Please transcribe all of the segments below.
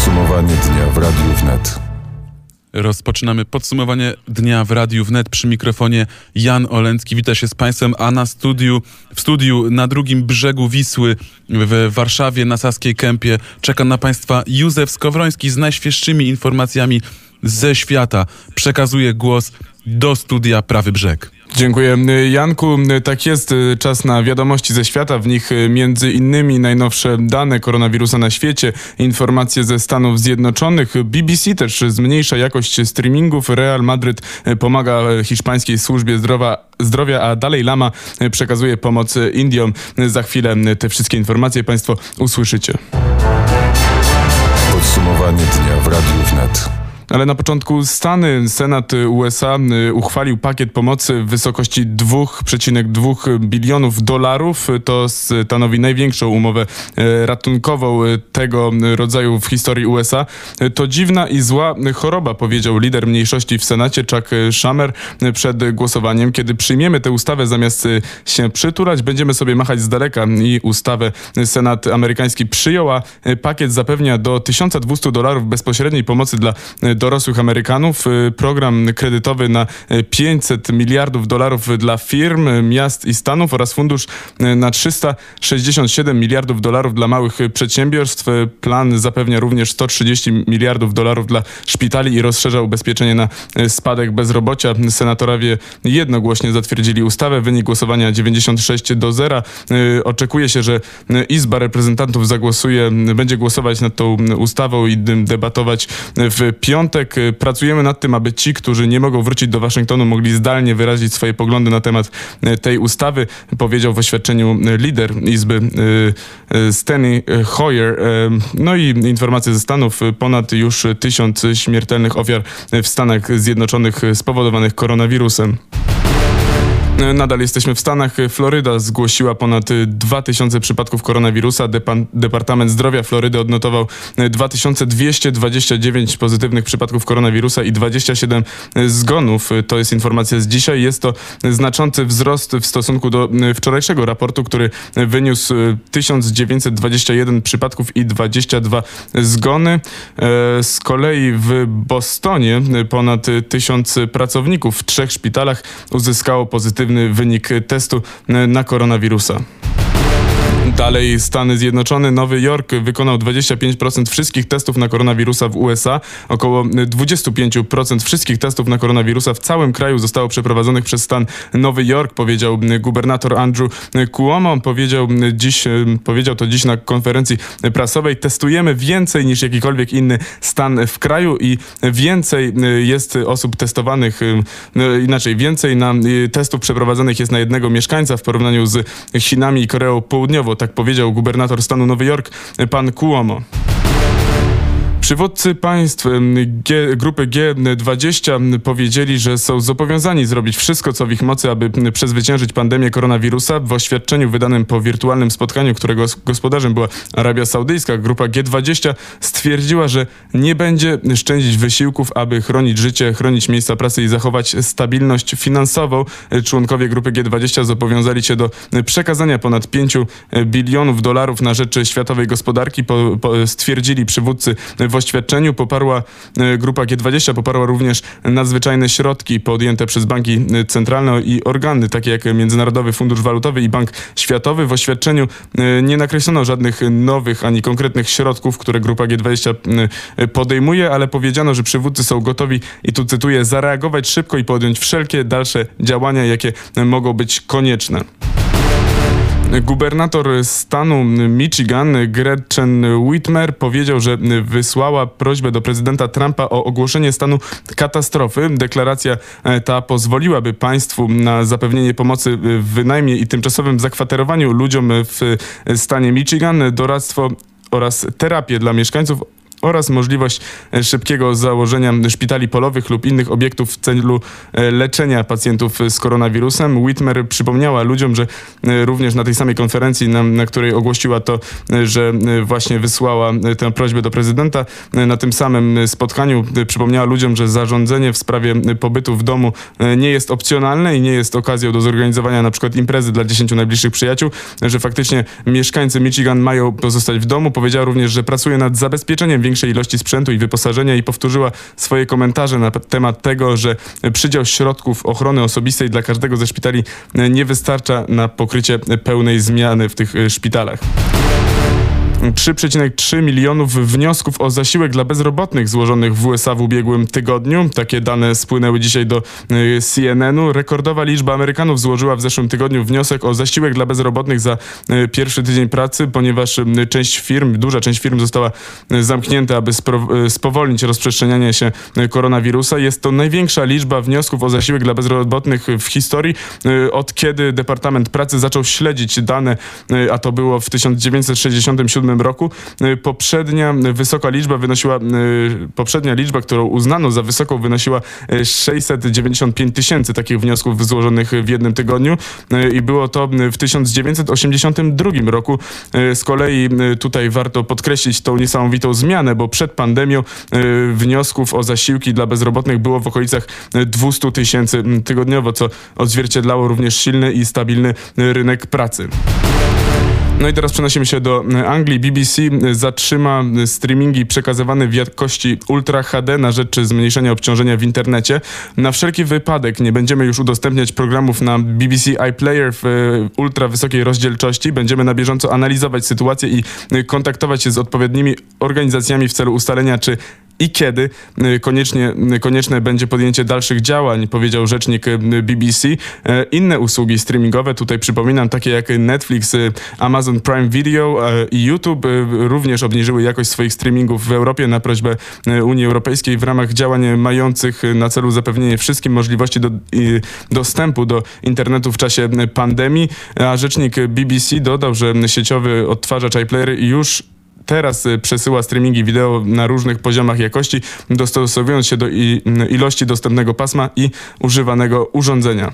Podsumowanie dnia w Radiu Wnet. Rozpoczynamy podsumowanie dnia w Radiu Wnet przy mikrofonie Jan Olęcki. Witam się z Państwem, a na studiu, w studiu na drugim brzegu Wisły w Warszawie na Saskiej Kępie czeka na Państwa Józef Skowroński z najświeższymi informacjami ze świata. Przekazuje głos do studia Prawy Brzeg. Dziękuję. Janku, tak jest, czas na wiadomości ze świata, w nich między innymi najnowsze dane koronawirusa na świecie, informacje ze Stanów Zjednoczonych, BBC też zmniejsza jakość streamingów, Real Madryt pomaga hiszpańskiej służbie zdrowia, zdrowia a Dalej Lama przekazuje pomoc Indiom. Za chwilę te wszystkie informacje Państwo usłyszycie. Podsumowanie dnia w Radiu Wnet. Ale na początku Stany, Senat USA y, uchwalił pakiet pomocy w wysokości 2,2 bilionów dolarów. To stanowi największą umowę y, ratunkową y, tego rodzaju w historii USA. To dziwna i zła choroba, powiedział lider mniejszości w Senacie Chuck Schumer przed głosowaniem. Kiedy przyjmiemy tę ustawę zamiast się przytulać, będziemy sobie machać z daleka i ustawę Senat amerykański przyjął, a pakiet zapewnia do 1200 dolarów bezpośredniej pomocy dla dorosłych Amerykanów. Y, program kredytowy na 500 miliardów dolarów dla firm, miast i stanów oraz fundusz y, na 367 miliardów dolarów dla małych przedsiębiorstw. Plan zapewnia również 130 miliardów dolarów dla szpitali i rozszerza ubezpieczenie na y, spadek bezrobocia. Senatorowie jednogłośnie zatwierdzili ustawę. Wynik głosowania 96 do 0. Oczekuje się, że Izba Reprezentantów zagłosuje, będzie głosować nad tą ustawą i debatować w piątek y, pracujemy nad tym, aby ci, którzy nie mogą wrócić do Waszyngtonu, mogli zdalnie wyrazić swoje poglądy na temat y, tej ustawy, powiedział w oświadczeniu y, lider Izby Steny Hoyer. No i informacje ze Stanów. Ponad już tysiąc śmiertelnych ofiar w Stanach Zjednoczonych spowodowanych koronawirusem. Nadal jesteśmy w Stanach. Floryda zgłosiła ponad 2000 przypadków koronawirusa. Depa Departament Zdrowia Florydy odnotował 2229 pozytywnych przypadków koronawirusa i 27 zgonów. To jest informacja z dzisiaj. Jest to znaczący wzrost w stosunku do wczorajszego raportu, który wyniósł 1921 przypadków i 22 zgony. E, z kolei w Bostonie ponad 1000 pracowników w trzech szpitalach uzyskało pozytywny wynik testu na koronawirusa. Dalej Stany Zjednoczone, Nowy Jork wykonał 25% wszystkich testów na koronawirusa w USA. Około 25% wszystkich testów na koronawirusa w całym kraju zostało przeprowadzonych przez stan Nowy Jork, powiedział gubernator Andrew Cuomo. Powiedział, dziś, powiedział to dziś na konferencji prasowej. Testujemy więcej niż jakikolwiek inny stan w kraju i więcej jest osób testowanych, inaczej więcej na testów przeprowadzonych jest na jednego mieszkańca w porównaniu z Chinami i Koreą Południową tak powiedział gubernator stanu Nowy Jork, pan Cuomo. Przywódcy państw G, grupy G20 powiedzieli, że są zobowiązani zrobić wszystko, co w ich mocy, aby przezwyciężyć pandemię koronawirusa. W oświadczeniu wydanym po wirtualnym spotkaniu, którego gospodarzem była Arabia Saudyjska, grupa G20 stwierdziła, że nie będzie szczędzić wysiłków, aby chronić życie, chronić miejsca pracy i zachować stabilność finansową. Członkowie grupy G20 zobowiązali się do przekazania ponad 5 bilionów dolarów na rzecz światowej gospodarki, po, po, stwierdzili przywódcy w oświadczeniu poparła e, grupa G20, poparła również nadzwyczajne środki podjęte przez banki e, centralne i organy, takie jak Międzynarodowy Fundusz Walutowy i Bank Światowy. W oświadczeniu e, nie nakreślono żadnych nowych ani konkretnych środków, które grupa G20 podejmuje, ale powiedziano, że przywódcy są gotowi, i tu cytuję, zareagować szybko i podjąć wszelkie dalsze działania, jakie mogą być konieczne. Gubernator stanu Michigan Gretchen Whitmer powiedział, że wysłała prośbę do prezydenta Trumpa o ogłoszenie stanu katastrofy. Deklaracja ta pozwoliłaby państwu na zapewnienie pomocy w wynajmie i tymczasowym zakwaterowaniu ludziom w stanie Michigan, doradztwo oraz terapię dla mieszkańców oraz możliwość szybkiego założenia szpitali polowych lub innych obiektów w celu leczenia pacjentów z koronawirusem. Whitmer przypomniała ludziom, że również na tej samej konferencji, na, na której ogłosiła to, że właśnie wysłała tę prośbę do prezydenta, na tym samym spotkaniu przypomniała ludziom, że zarządzenie w sprawie pobytu w domu nie jest opcjonalne i nie jest okazją do zorganizowania na przykład imprezy dla 10 najbliższych przyjaciół, że faktycznie mieszkańcy Michigan mają pozostać w domu. Powiedziała również, że pracuje nad zabezpieczeniem większej ilości sprzętu i wyposażenia i powtórzyła swoje komentarze na temat tego, że przydział środków ochrony osobistej dla każdego ze szpitali nie wystarcza na pokrycie pełnej zmiany w tych szpitalach. 3,3 milionów wniosków o zasiłek dla bezrobotnych złożonych w USA w ubiegłym tygodniu. Takie dane spłynęły dzisiaj do y, CNN-u. Rekordowa liczba Amerykanów złożyła w zeszłym tygodniu wniosek o zasiłek dla bezrobotnych za y, pierwszy tydzień pracy, ponieważ y, część firm, duża część firm została zamknięta, aby spowolnić rozprzestrzenianie się koronawirusa. Jest to największa liczba wniosków o zasiłek dla bezrobotnych w historii, od kiedy Departament Pracy zaczął śledzić dane, a to było w 1967 roku. Y, poprzednia wysoka liczba wynosiła, y, poprzednia liczba, którą uznano za wysoką, wynosiła 695 y, tysięcy takich wniosków złożonych w jednym tygodniu i było to w 1982 roku. Z kolei tutaj warto podkreślić tą niesamowitą zmianę, bo przed pandemią wniosków o zasiłki dla bezrobotnych było w okolicach 200 tysięcy tygodniowo, co odzwierciedlało również silny i stabilny rynek pracy. No i teraz przenosimy się do e, Anglii. BBC e, zatrzyma e, streamingi przekazywane w jakości Ultra HD na rzecz zmniejszenia obciążenia w internecie. Na wszelki wypadek nie będziemy już udostępniać programów na BBC iPlayer w ultra wysokiej rozdzielczości. Będziemy na bieżąco analizować sytuację i kontaktować się z odpowiednimi organizacjami w celu ustalenia, czy i kiedy y, koniecznie, y, konieczne będzie podjęcie dalszych działań, powiedział rzecznik y, BBC. E, inne usługi streamingowe, tutaj przypominam, takie jak Netflix, Amazon Prime Video e, i YouTube również obniżyły jakość swoich streamingów w Europie na prośbę Unii Europejskiej w ramach działań mających na celu zapewnienie wszystkim możliwości do, dostępu do internetu w czasie pandemii. A rzecznik BBC dodał, że sieciowy odtwarzacz iPlayer już teraz y, przesyła streamingi wideo na różnych poziomach jakości, dostosowując się do ilości dostępnego pasma i używanego urządzenia.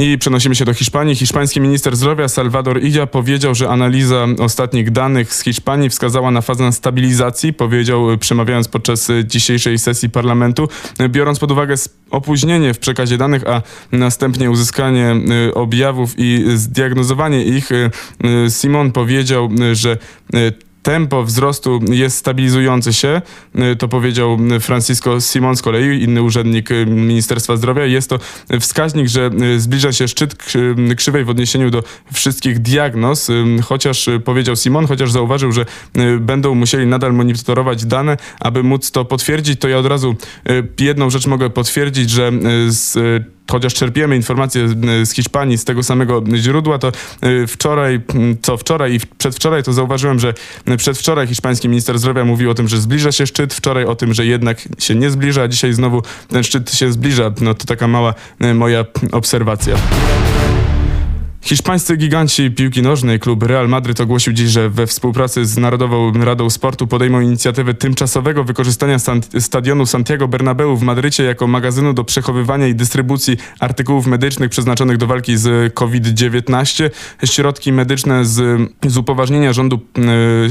I przenosimy się do Hiszpanii. Hiszpański minister zdrowia Salvador Idia powiedział, że analiza ostatnich danych z Hiszpanii wskazała na fazę stabilizacji, powiedział przemawiając podczas dzisiejszej sesji parlamentu, biorąc pod uwagę opóźnienie w przekazie danych, a następnie uzyskanie objawów i zdiagnozowanie ich. Simon powiedział, że tempo wzrostu jest stabilizujące się, y, to powiedział Francisco Simon z kolei, inny urzędnik y, Ministerstwa Zdrowia. Jest to wskaźnik, że y, zbliża się szczyt krzywej w odniesieniu do wszystkich diagnoz, chociaż powiedział Simon, chociaż zauważył, że będą musieli nadal monitorować dane, aby móc to potwierdzić, to ja od razu jedną rzecz mogę potwierdzić, że z chociaż czerpiemy informacje z Hiszpanii z tego samego źródła, to y, wczoraj, co wczoraj i przedwczoraj, to zauważyłem, że przedwczoraj hiszpański minister zdrowia mówił o tym, że zbliża się szczyt, wczoraj o tym, że jednak się nie zbliża, a dzisiaj znowu ten szczyt się zbliża. No to taka mała y, moja obserwacja. Hiszpańscy giganci piłki nożnej klub Real Madryt ogłosił dziś, że we współpracy z Narodową Radą Sportu podejmą inicjatywę tymczasowego wykorzystania stadionu Santiago Bernabeu w Madrycie jako magazynu do przechowywania i dystrybucji artykułów medycznych przeznaczonych do walki z COVID-19. Środki medyczne z, z upoważnienia rządu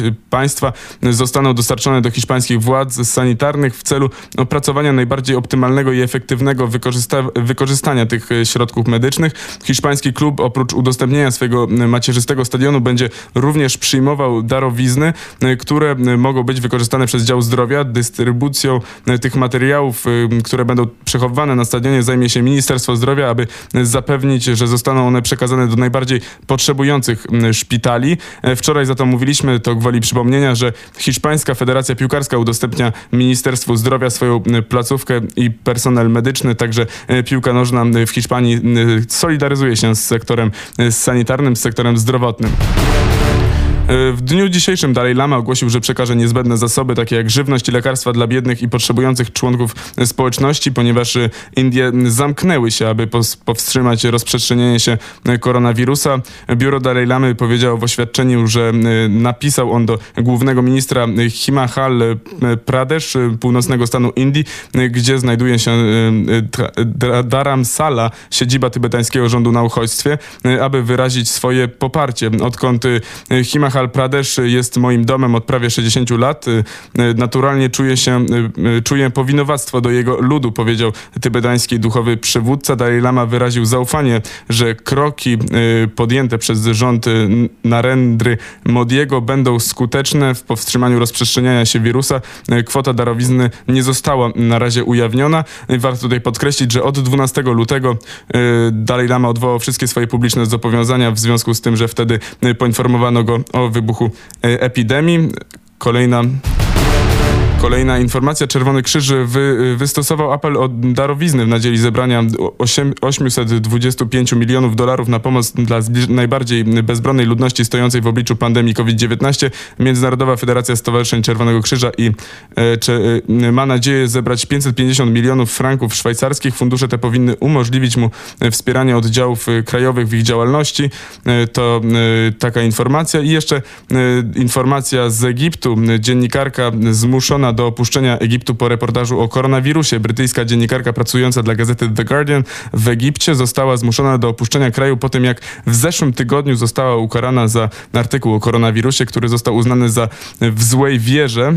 y, państwa zostaną dostarczone do hiszpańskich władz sanitarnych w celu opracowania najbardziej optymalnego i efektywnego wykorzysta wykorzystania tych środków medycznych. Hiszpański klub oprócz udostępnienia swojego macierzystego stadionu będzie również przyjmował darowizny, e, które mogą być wykorzystane przez dział zdrowia. Dystrybucją e, tych materiałów, e, które będą przechowywane na stadionie zajmie się Ministerstwo Zdrowia, aby zapewnić, że zostaną one przekazane do najbardziej potrzebujących szpitali. Wczoraj za to mówiliśmy, to gwoli przypomnienia, że Hiszpańska Federacja Piłkarska udostępnia Ministerstwu Zdrowia swoją placówkę i personel medyczny, także piłka nożna w Hiszpanii solidaryzuje się z sektorem z sanitarnym, z sektorem zdrowotnym. W dniu dzisiejszym Dalej Lama ogłosił, że przekaże niezbędne zasoby, takie jak żywność i lekarstwa dla biednych i potrzebujących członków społeczności, ponieważ Indie zamknęły się, aby powstrzymać rozprzestrzenianie się koronawirusa. Biuro Dalej Lamy powiedziało w oświadczeniu, że napisał on do głównego ministra Himachal Pradesh, północnego stanu Indii, gdzie znajduje się Dharamsala, siedziba tybetańskiego rządu na uchodźstwie, aby wyrazić swoje poparcie. Odkąd Himachal Pradesh jest moim domem od prawie 60 lat, naturalnie czuję się, czuję powinowactwo do jego ludu, powiedział tybetański duchowy przywódca. Dalai Lama wyraził zaufanie, że kroki podjęte przez rząd Narendry Modiego będą skuteczne w powstrzymaniu rozprzestrzeniania się wirusa. Kwota darowizny nie została na razie ujawniona. Warto tutaj podkreślić, że od 12 lutego Dalai Lama odwołał wszystkie swoje publiczne zobowiązania w związku z tym, że wtedy poinformowano go o wybuchu epidemii. Kolejna Kolejna informacja. Czerwony Krzyż wy, wystosował apel o darowizny w nadziei zebrania 8, 825 milionów dolarów na pomoc dla najbardziej bezbronnej ludności stojącej w obliczu pandemii COVID-19. Międzynarodowa Federacja Stowarzyszeń Czerwonego Krzyża i e, cze, e, ma nadzieję zebrać 550 milionów franków szwajcarskich. Fundusze te powinny umożliwić mu wspieranie oddziałów e, krajowych w ich działalności. E, to e, taka informacja. I jeszcze e, informacja z Egiptu. Dziennikarka zmuszona do opuszczenia Egiptu po reportażu o koronawirusie. Brytyjska dziennikarka pracująca dla gazety The Guardian w Egipcie została zmuszona do opuszczenia kraju po tym, jak w zeszłym tygodniu została ukarana za artykuł o koronawirusie, który został uznany za w złej wierze,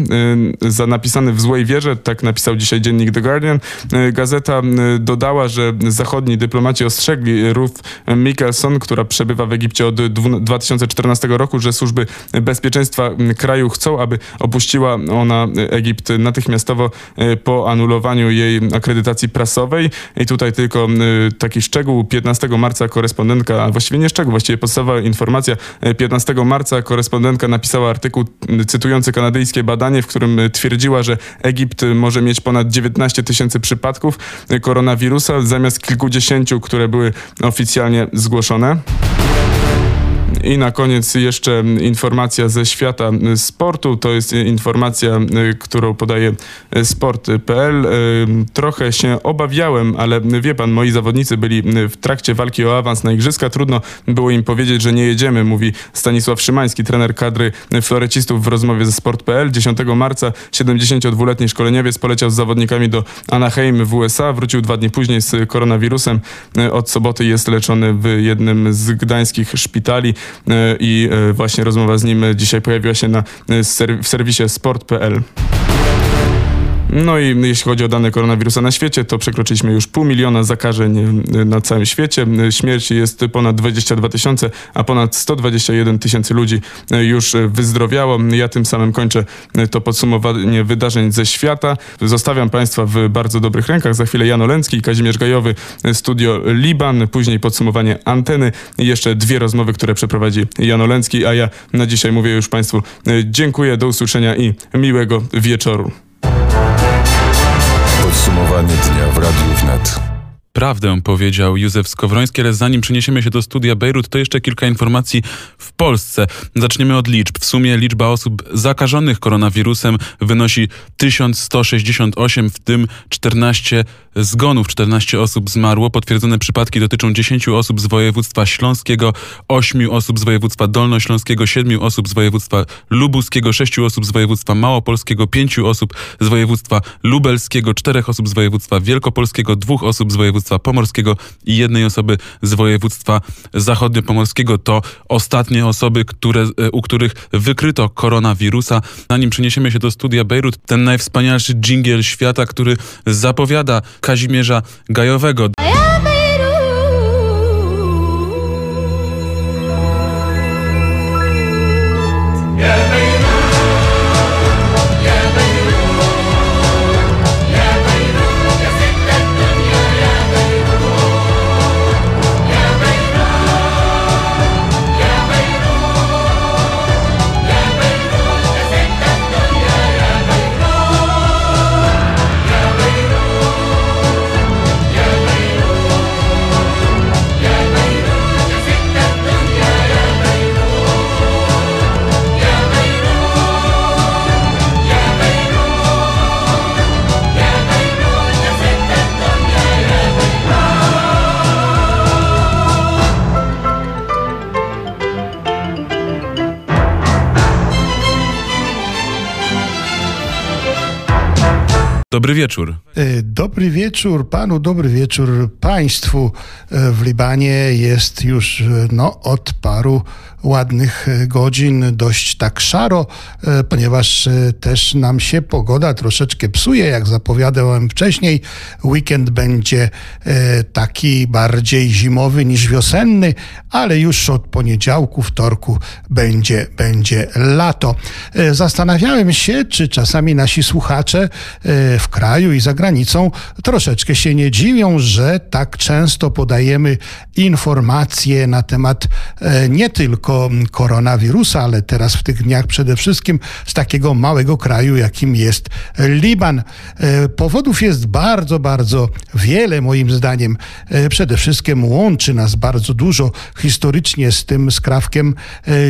y, za napisany w złej wierze, tak napisał dzisiaj dziennik The Guardian. Y, gazeta y, dodała, że zachodni dyplomaci ostrzegli Ruth Mickelson, która przebywa w Egipcie od 2014 roku, że służby bezpieczeństwa kraju chcą, aby opuściła ona Egipt natychmiastowo e, po anulowaniu jej akredytacji prasowej. I tutaj tylko e, taki szczegół. 15 marca korespondentka, właściwie nie szczegół, właściwie podstawowa informacja. 15 e, marca korespondentka napisała artykuł cytujący kanadyjskie badanie, w którym twierdziła, że Egipt może mieć ponad 19 tysięcy przypadków koronawirusa zamiast kilkudziesięciu, które były oficjalnie zgłoszone. I na koniec jeszcze informacja ze świata sportu. To jest informacja, którą podaje sport.pl. Trochę się obawiałem, ale wie pan, moi zawodnicy byli w trakcie walki o awans na igrzyska. Trudno było im powiedzieć, że nie jedziemy, mówi Stanisław Szymański, trener kadry florecistów w rozmowie ze sport.pl. 10 marca 72-letni szkoleniowiec poleciał z zawodnikami do Anaheim w USA. Wrócił dwa dni później z koronawirusem. Od soboty jest leczony w jednym z gdańskich szpitali. E, i e, właśnie rozmowa z nim dzisiaj pojawiła się na, w serwisie sport.pl. No i jeśli chodzi o dane koronawirusa na świecie, to przekroczyliśmy już pół miliona zakażeń e, na całym świecie. Śmierci jest ponad 22 tysiące, a ponad 121 tysięcy ludzi już wyzdrowiało. Ja tym samym kończę to podsumowanie wydarzeń ze świata. Zostawiam Państwa w bardzo dobrych rękach. Za chwilę Jan Olencki i Kazimierz Gajowy, studio Liban, później podsumowanie anteny i jeszcze dwie rozmowy, które przeprowadzi Jan Olencki, a ja na dzisiaj mówię już Państwu dziękuję, do usłyszenia i miłego wieczoru. Podsumowanie dnia w Radiu Wnet prawdę, powiedział Józef Skowroński, ale zanim przeniesiemy się do studia Bejrut, to jeszcze kilka informacji w Polsce. Zaczniemy od liczb. W sumie liczba osób zakażonych koronawirusem wynosi 1168, w tym 14 zgonów, 14 osób zmarło. Potwierdzone przypadki dotyczą 10 osób z województwa śląskiego, 8 osób z województwa dolnośląskiego, 7 osób z województwa lubuskiego, 6 osób z województwa małopolskiego, 5 osób z województwa lubelskiego, 4 osób z województwa wielkopolskiego, 2 osób z województwa województwa pomorskiego i jednej osoby z województwa zachodniopomorskiego. To ostatnie osoby, które, e, u których wykryto koronawirusa. Na nim przeniesiemy się do studia Beirut, ten najwspanialszy dżingiel świata, który zapowiada Kazimierza Gajowego. Yeah, Dobry wieczór. E, dobry wieczór panu, dobry wieczór państwu. E, w Libanie jest już e, no, od paru ładnych godzin dość tak szaro, ponieważ też nam się pogoda troszeczkę psuje, jak zapowiadałem wcześniej. Weekend będzie taki bardziej zimowy niż wiosenny, ale już od poniedziałku, wtorku będzie, będzie lato. Zastanawiałem się, czy czasami nasi słuchacze w kraju i za granicą troszeczkę się nie dziwią, że tak często podajemy informacje na temat e, nie tylko koronawirusa, ale teraz w tych dniach przede wszystkim z takiego małego kraju, jakim jest Liban. E, powodów jest bardzo, bardzo wiele, moim zdaniem. E, przede wszystkim łączy nas bardzo dużo historycznie z tym skrawkiem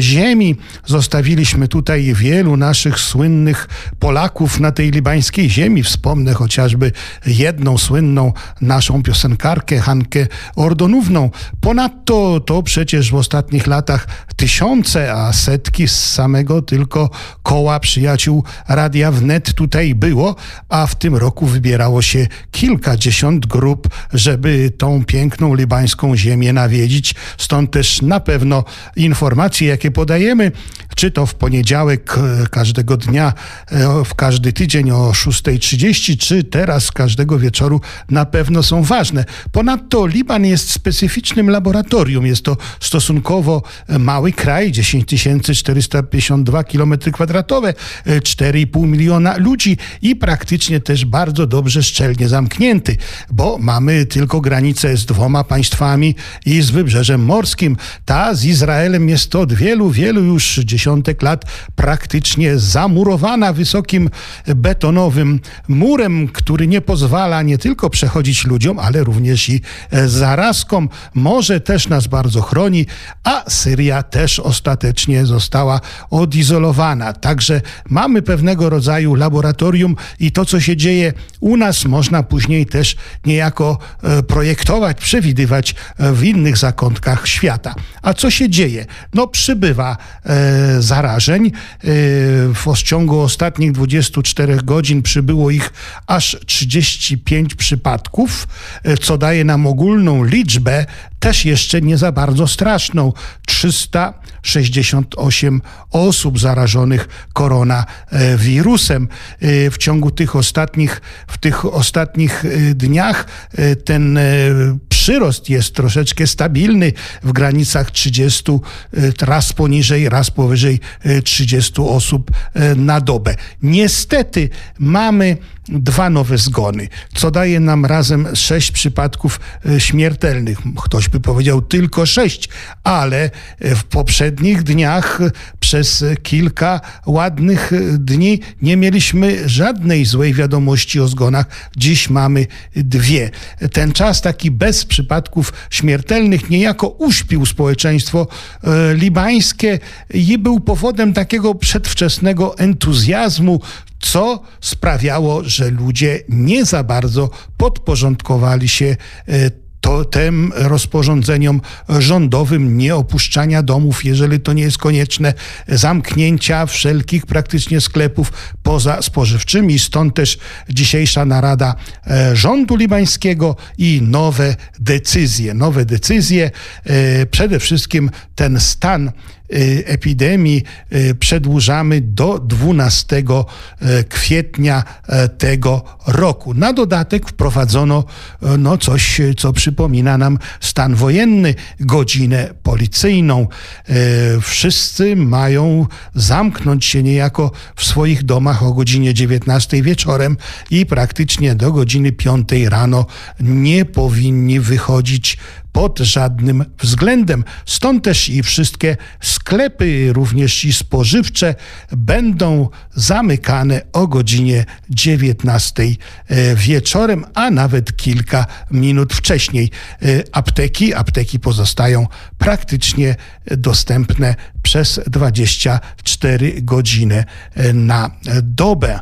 ziemi. Zostawiliśmy tutaj wielu naszych słynnych Polaków na tej libańskiej ziemi. Wspomnę chociażby jedną słynną naszą piosenkarkę Hankę Ordonówną. Ponadto to przecież w ostatnich latach tysiące, a setki z samego tylko koła przyjaciół Radia Wnet tutaj było, a w tym roku wybierało się kilkadziesiąt grup, żeby tą piękną libańską ziemię nawiedzić. Stąd też na pewno informacje, jakie podajemy, czy to w poniedziałek e, każdego dnia, e, w każdy tydzień o 6.30, czy teraz każdego wieczoru na pewno są ważne. Ponadto Liban jest specyficznym laboratorium. Jest to stosunkowo mały kraj, 10 452 km kwadratowe, 4,5 miliona ludzi i praktycznie też bardzo dobrze szczelnie zamknięty, bo mamy tylko granicę z dwoma państwami i z wybrzeżem morskim. Ta z Izraelem jest od wielu, wielu już dziesiątek lat praktycznie zamurowana wysokim betonowym murem, który nie pozwala nie tylko przechodzić ludziom, ale również i e, zarazkom. Morze też nas bardzo chroni, a Syria też ostatecznie została odizolowana. Także mamy pewnego rodzaju laboratorium i to, co się dzieje u nas, można później też niejako e, projektować, przewidywać e, w innych zakątkach świata. A co się dzieje? No przybywa zarażeń. W ciągu ostatnich 24 godzin przybyło ich aż 35 przypadków, e, co daje nam ogólną liczbę, też jeszcze nie za bardzo straszną. 368 osób zarażonych koronawirusem. E, w ciągu tych ostatnich, w tych ostatnich e, dniach ten przyrost jest troszeczkę stabilny w granicach 30, raz poniżej, raz powyżej 30 osób na dobę. Niestety mamy dwa nowe zgony, co daje nam razem sześć przypadków e, śmiertelnych. Ktoś by powiedział tylko sześć, ale e, w poprzednich dniach e, przez kilka ładnych dni nie mieliśmy żadnej złej wiadomości o zgonach. Dziś mamy dwie. Ten czas taki bez przypadków śmiertelnych niejako uśpił społeczeństwo libańskie i był powodem takiego przedwczesnego entuzjazmu, co sprawiało, że ludzie nie za bardzo podporządkowali się e, to tym rozporządzeniom rządowym nie opuszczania domów, jeżeli to nie jest konieczne, zamknięcia wszelkich praktycznie sklepów poza spożywczymi. Stąd też dzisiejsza narada e, rządu libańskiego i nowe decyzje. Nowe decyzje, e, przede wszystkim ten stan epidemii y, przedłużamy do 12 y, kwietnia tego roku. Na dodatek wprowadzono no, coś, co przypomina nam stan wojenny, godzinę policyjną. Wszyscy mają zamknąć się niejako w swoich domach o godzinie 19 wieczorem i praktycznie do godziny 5 rano nie powinni wychodzić pod żadnym względem. Stąd też i wszystkie sklepy, również i spożywcze, będą zamykane o godzinie 19 e, wieczorem, a nawet kilka minut wcześniej. E, apteki, apteki pozostają praktycznie dostępne przez 24 godziny e, na dobę.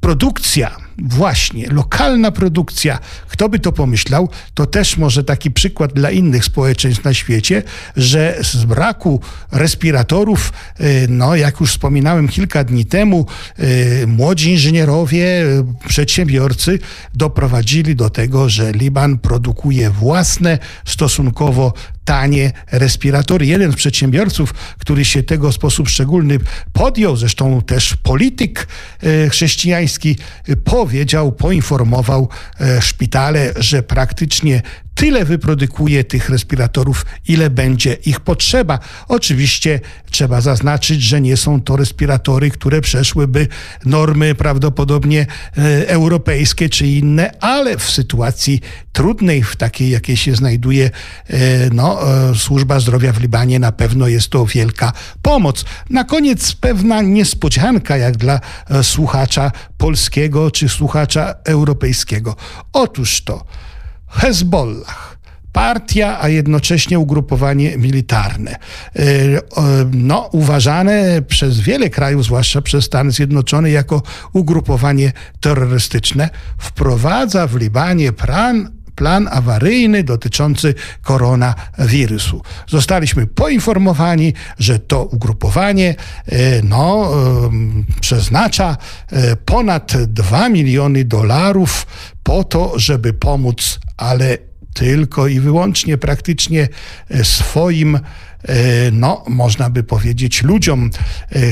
Produkcja właśnie, lokalna produkcja. Kto by to pomyślał, to też może taki przykład dla innych społeczeństw na świecie, że z braku respiratorów, y, no jak już wspominałem kilka dni temu, y, młodzi inżynierowie, y, przedsiębiorcy doprowadzili do tego, że Liban produkuje własne, stosunkowo tanie respiratory. Jeden z przedsiębiorców, który się tego w sposób szczególny podjął, zresztą też polityk chrześcijański, powiedział, poinformował szpitale, że praktycznie tyle wyprodukuje tych respiratorów, ile będzie ich potrzeba. Oczywiście trzeba zaznaczyć, że nie są to respiratory, które przeszłyby normy prawdopodobnie e, europejskie czy inne, ale w sytuacji trudnej, w takiej, jakiej się znajduje e, no, e, służba zdrowia w Libanie, na pewno jest to wielka pomoc. Na koniec pewna niespodzianka, jak dla słuchacza polskiego czy słuchacza europejskiego. Otóż to, Hezbollah partia, a jednocześnie ugrupowanie militarne. E, no, uważane przez wiele krajów, zwłaszcza przez Stany Zjednoczone, jako ugrupowanie terrorystyczne, wprowadza w Libanie plan plan awaryjny dotyczący koronawirusu. Zostaliśmy poinformowani, że to ugrupowanie e, no, przeznacza e, ponad 2 miliony dolarów po to, żeby pomóc, ale tylko i wyłącznie praktycznie e, swoim no, można by powiedzieć, ludziom,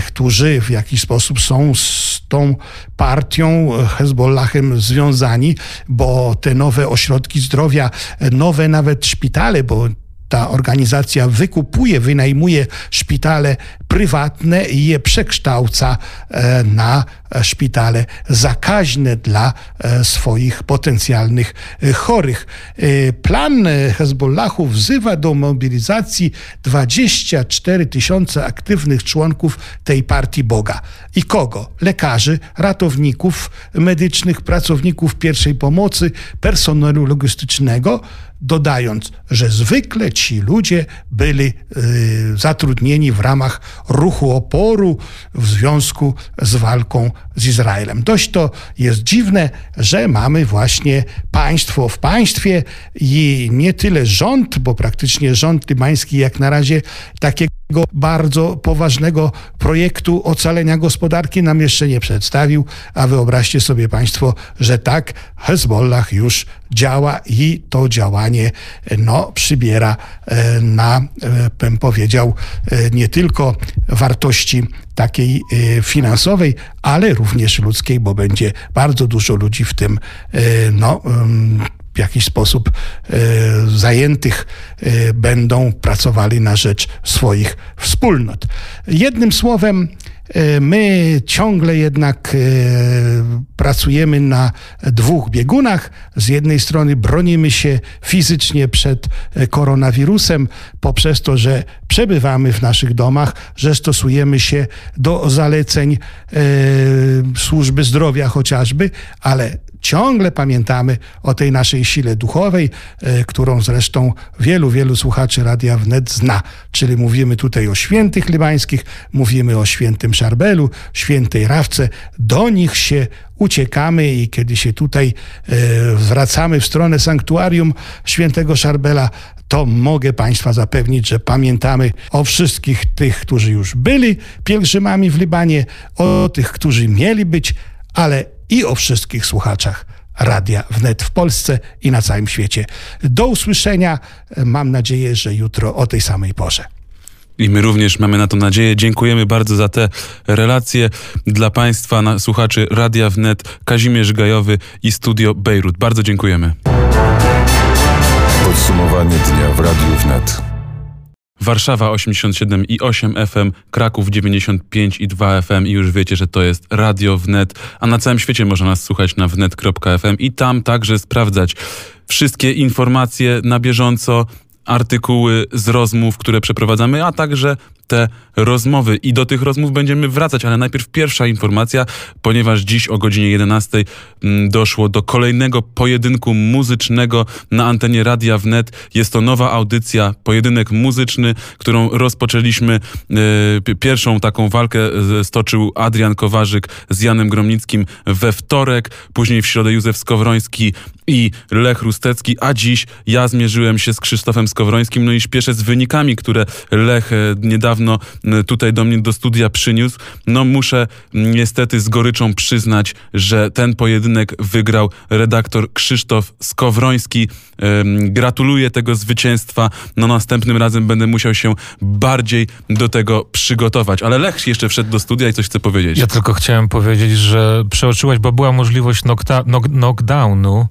którzy w jakiś sposób są z tą partią Hezbollahem związani, bo te nowe ośrodki zdrowia, nowe nawet szpitale, bo ta organizacja wykupuje, wynajmuje szpitale prywatne i je przekształca e, na szpitale zakaźne dla e, swoich potencjalnych e, chorych. Plan Hezbollahu wzywa do mobilizacji 24 tysiące aktywnych członków tej partii Boga. I kogo? Lekarzy, ratowników medycznych, pracowników pierwszej pomocy, personelu logistycznego, dodając, że zwykle ci ludzie byli y, zatrudnieni w ramach ruchu oporu w związku z walką z Izraelem. Dość to jest dziwne, że mamy właśnie państwo w państwie i nie tyle rząd, bo praktycznie rząd libański jak na razie takiego bardzo poważnego projektu ocalenia gospodarki nam jeszcze nie przedstawił, a wyobraźcie sobie Państwo, że tak Hezbollah już działa i to działanie no, przybiera e, na, e, bym powiedział, e, nie tylko wartości takiej finansowej, ale również ludzkiej, bo będzie bardzo dużo ludzi w tym no, w jakiś sposób zajętych będą pracowali na rzecz swoich wspólnot. Jednym słowem, My ciągle jednak pracujemy na dwóch biegunach. Z jednej strony bronimy się fizycznie przed koronawirusem poprzez to, że przebywamy w naszych domach, że stosujemy się do zaleceń służby zdrowia chociażby, ale ciągle pamiętamy o tej naszej sile duchowej, e, którą zresztą wielu, wielu słuchaczy Radia Wnet zna. Czyli mówimy tutaj o świętych libańskich, mówimy o świętym Szarbelu, świętej Rawce. Do nich się uciekamy i kiedy się tutaj e, zwracamy w stronę sanktuarium świętego Szarbela, to mogę Państwa zapewnić, że pamiętamy o wszystkich tych, którzy już byli pielgrzymami w Libanie, o tych, którzy mieli być, ale i o wszystkich słuchaczach Radia Wnet w Polsce i na całym świecie. Do usłyszenia. Mam nadzieję, że jutro o tej samej porze. I my również mamy na to nadzieję. Dziękujemy bardzo za te relacje dla Państwa, na, słuchaczy Radia Wnet, Kazimierz Gajowy i Studio Bejrut. Bardzo dziękujemy. Podsumowanie dnia w Radiu Wnet. Warszawa 87 i 8 FM, Kraków 95 i 2 FM i już wiecie, że to jest radio wnet, a na całym świecie można nas słuchać na wnet.fm i tam także sprawdzać wszystkie informacje na bieżąco, artykuły z rozmów, które przeprowadzamy, a także te rozmowy i do tych rozmów będziemy wracać, ale najpierw pierwsza informacja, ponieważ dziś o godzinie 11 mm, doszło do kolejnego pojedynku muzycznego na antenie Radia Wnet. Jest to nowa audycja, pojedynek muzyczny, którą rozpoczęliśmy. E, pierwszą taką walkę stoczył Adrian Kowarzyk z Janem Gromnickim we wtorek, później w środę Józef Skowroński i Lech Rustecki, a dziś ja zmierzyłem się z Krzysztofem Skowrońskim, no i śpieszę z wynikami, które Lech e, niedawno tutaj do mnie do studia przyniósł. No muszę niestety z goryczą przyznać, że ten pojedynek wygrał redaktor Krzysztof Skowroński. Gratuluję tego zwycięstwa. No następnym razem będę musiał się bardziej do tego przygotować. Ale Lech jeszcze wszedł do studia i coś chce powiedzieć. Ja tylko chciałem powiedzieć, że przeoczyłaś, bo była możliwość knockdownu,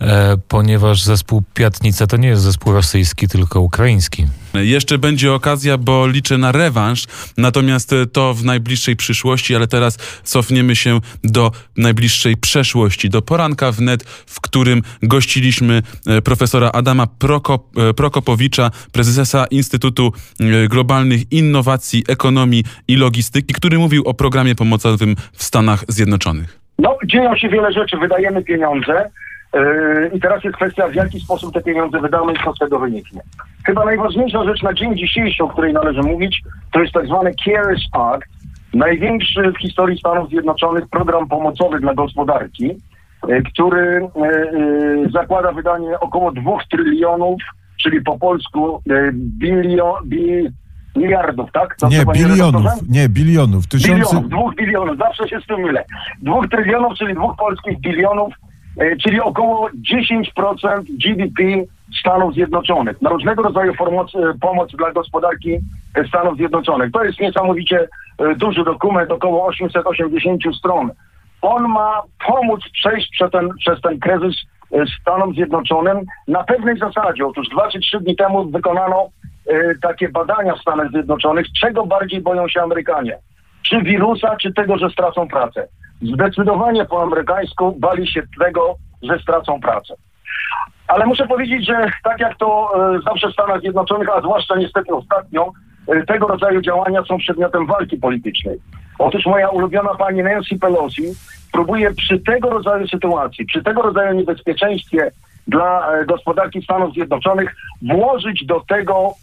e, ponieważ zespół Piatnica to nie jest zespół rosyjski, tylko ukraiński. Jeszcze będzie okazja, bo liczę na rewanż, natomiast e, to w najbliższej przyszłości, ale teraz cofniemy się do najbliższej przeszłości, do poranka wnet, w którym gościliśmy e, profesora Adama Prokop, e, Prokopowicza, prezesa Instytutu Globalnych Innowacji, Ekonomii i Logistyki, który mówił o programie pomocowym w Stanach Zjednoczonych. No, dzieją się wiele rzeczy, wydajemy pieniądze. Yy, I teraz jest kwestia, w jaki sposób te pieniądze wydamy i co z tego wyniknie. Chyba najważniejsza rzecz na dzień dzisiejszy, o której należy mówić, to jest tak zwany CARES Act, największy w historii Stanów Zjednoczonych program pomocowy dla gospodarki, yy, który yy, zakłada wydanie około 2 trylionów, czyli po polsku bilio, bi, miliardów, tak? To nie, bilionów, nie, bilionów. Tysiące... Bilionów, dwóch bilionów, zawsze się z tym mylę. Dwóch trylionów, czyli dwóch polskich bilionów E, czyli około 10% GDP Stanów Zjednoczonych na różnego rodzaju pomoc, e, pomoc dla gospodarki Stanów Zjednoczonych. To jest niesamowicie e, duży dokument, około 880 stron. On ma pomóc przejść przez ten, przez ten kryzys Stanom Zjednoczonym na pewnej zasadzie. Otóż dwa czy trzy dni temu wykonano takie badania w Stanach Zjednoczonych, czego bardziej boją się Amerykanie. Czy wirusa, czy tego, że stracą pracę zdecydowanie po amerykańsku bali się tego, że stracą pracę. Ale muszę powiedzieć, że tak jak to e, zawsze w Stanach Zjednoczonych, a zwłaszcza niestety ostatnio, e, tego rodzaju działania są przedmiotem walki politycznej. Otóż moja ulubiona pani Nancy Pelosi próbuje przy tego rodzaju sytuacji, przy tego rodzaju niebezpieczeństwie dla e, gospodarki Stanów Zjednoczonych włożyć do tego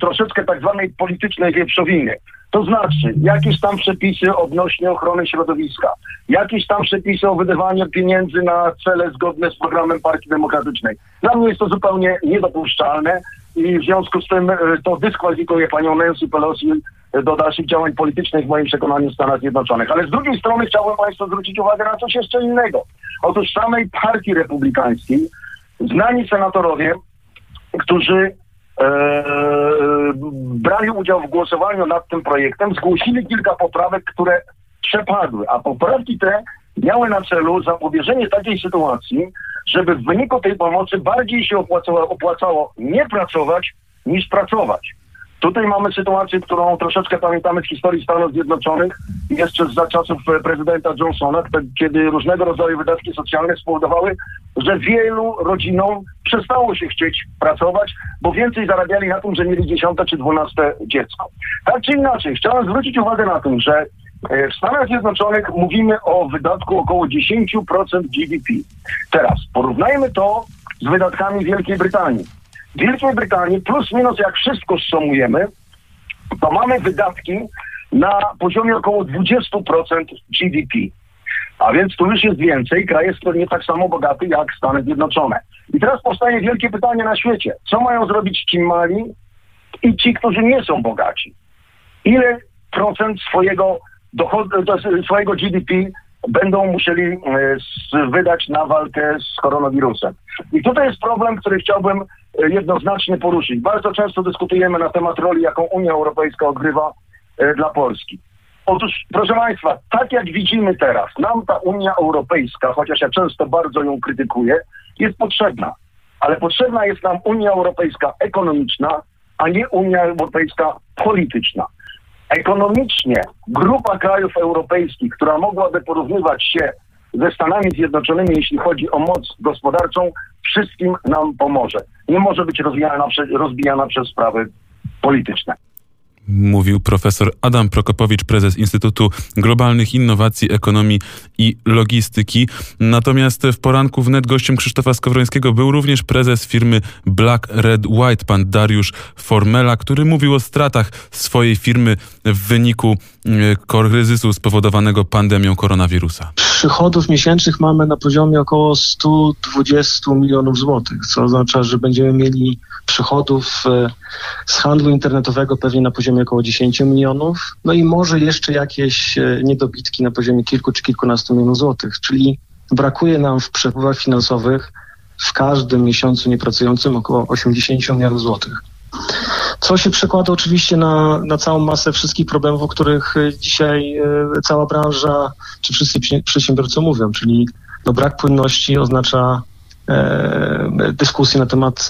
troszeczkę tak zwanej politycznej wieprzowiny. To znaczy, jakieś tam przepisy odnośnie ochrony środowiska, jakieś tam przepisy o wydawaniu pieniędzy na cele zgodne z programem Partii Demokratycznej. Dla mnie jest to zupełnie niedopuszczalne i w związku z tym e, to dyskwalifikuje panią Nancy Pelosi do dalszych działań politycznych w moim przekonaniu w Stanach Zjednoczonych. Ale z drugiej strony chciałbym Państwu zwrócić uwagę na coś jeszcze innego. Otóż samej partii republikańskiej znani senatorowie, którzy brali udział w głosowaniu nad tym projektem, zgłosili kilka poprawek, które przepadły, a poprawki te miały na celu zapobieżenie takiej sytuacji, żeby w wyniku tej pomocy bardziej się opłacało, opłacało nie pracować niż pracować. Tutaj mamy sytuację, którą troszeczkę pamiętamy z historii Stanów Zjednoczonych, jeszcze za czasów e, prezydenta Johnsona, kiedy różnego rodzaju wydatki socjalne spowodowały, że wielu rodzinom przestało się chcieć pracować, bo więcej zarabiali na tym, że mieli dziesiąte czy dwunaste dziecko. Tak czy inaczej, chciałem zwrócić uwagę na tym, że e, w Stanach Zjednoczonych mówimy o wydatku około 10% GDP. Teraz porównajmy to z wydatkami Wielkiej Brytanii. Wielkiej Brytanii plus minus jak wszystko sumujemy, to mamy wydatki na poziomie około 20% GDP. A więc tu już jest więcej, kraj jest nie tak samo bogaty jak Stany Zjednoczone. I teraz powstaje wielkie pytanie na świecie. Co mają zrobić ci mali i ci, którzy nie są bogaci? Ile procent swojego dochodu, swojego GDP będą musieli e, wydać na walkę z koronawirusem? I tutaj jest problem, który chciałbym e, jednoznacznie poruszyć. Bardzo często dyskutujemy na temat roli, jaką Unia Europejska odgrywa e, dla Polski. Otóż, proszę Państwa, tak jak widzimy teraz, nam ta Unia Europejska, chociaż ja często bardzo ją krytykuję, jest potrzebna. Ale potrzebna jest nam Unia Europejska ekonomiczna, a nie Unia Europejska polityczna. Ekonomicznie grupa krajów europejskich, która mogłaby porównywać się ze Stanami Zjednoczonymi, jeśli chodzi o moc gospodarczą, wszystkim nam pomoże. Nie może być rozbijana, rozbijana przez sprawy polityczne. Mówił profesor Adam Prokopowicz, prezes Instytutu Globalnych Innowacji, Ekonomii i Logistyki. Natomiast w poranku wnet gościem Krzysztofa Skowrońskiego był również prezes firmy Black Red White, pan Dariusz Formela, który mówił o stratach swojej firmy w wyniku kryzysu spowodowanego pandemią koronawirusa. Przychodów miesięcznych mamy na poziomie około 120 milionów złotych, co oznacza, że będziemy mieli przychodów e, z handlu internetowego pewnie na poziomie około 10 milionów, no i może jeszcze jakieś e, niedobitki na poziomie kilku czy kilkunastu milionów złotych, czyli brakuje nam w przepływach finansowych w każdym miesiącu niepracującym około 80 milionów złotych. Co się przekłada oczywiście na, na całą masę wszystkich problemów, o których e, dzisiaj cała branża czy wszyscy przedsiębiorcy mówią, czyli no brak płynności oznacza E, dyskusji na temat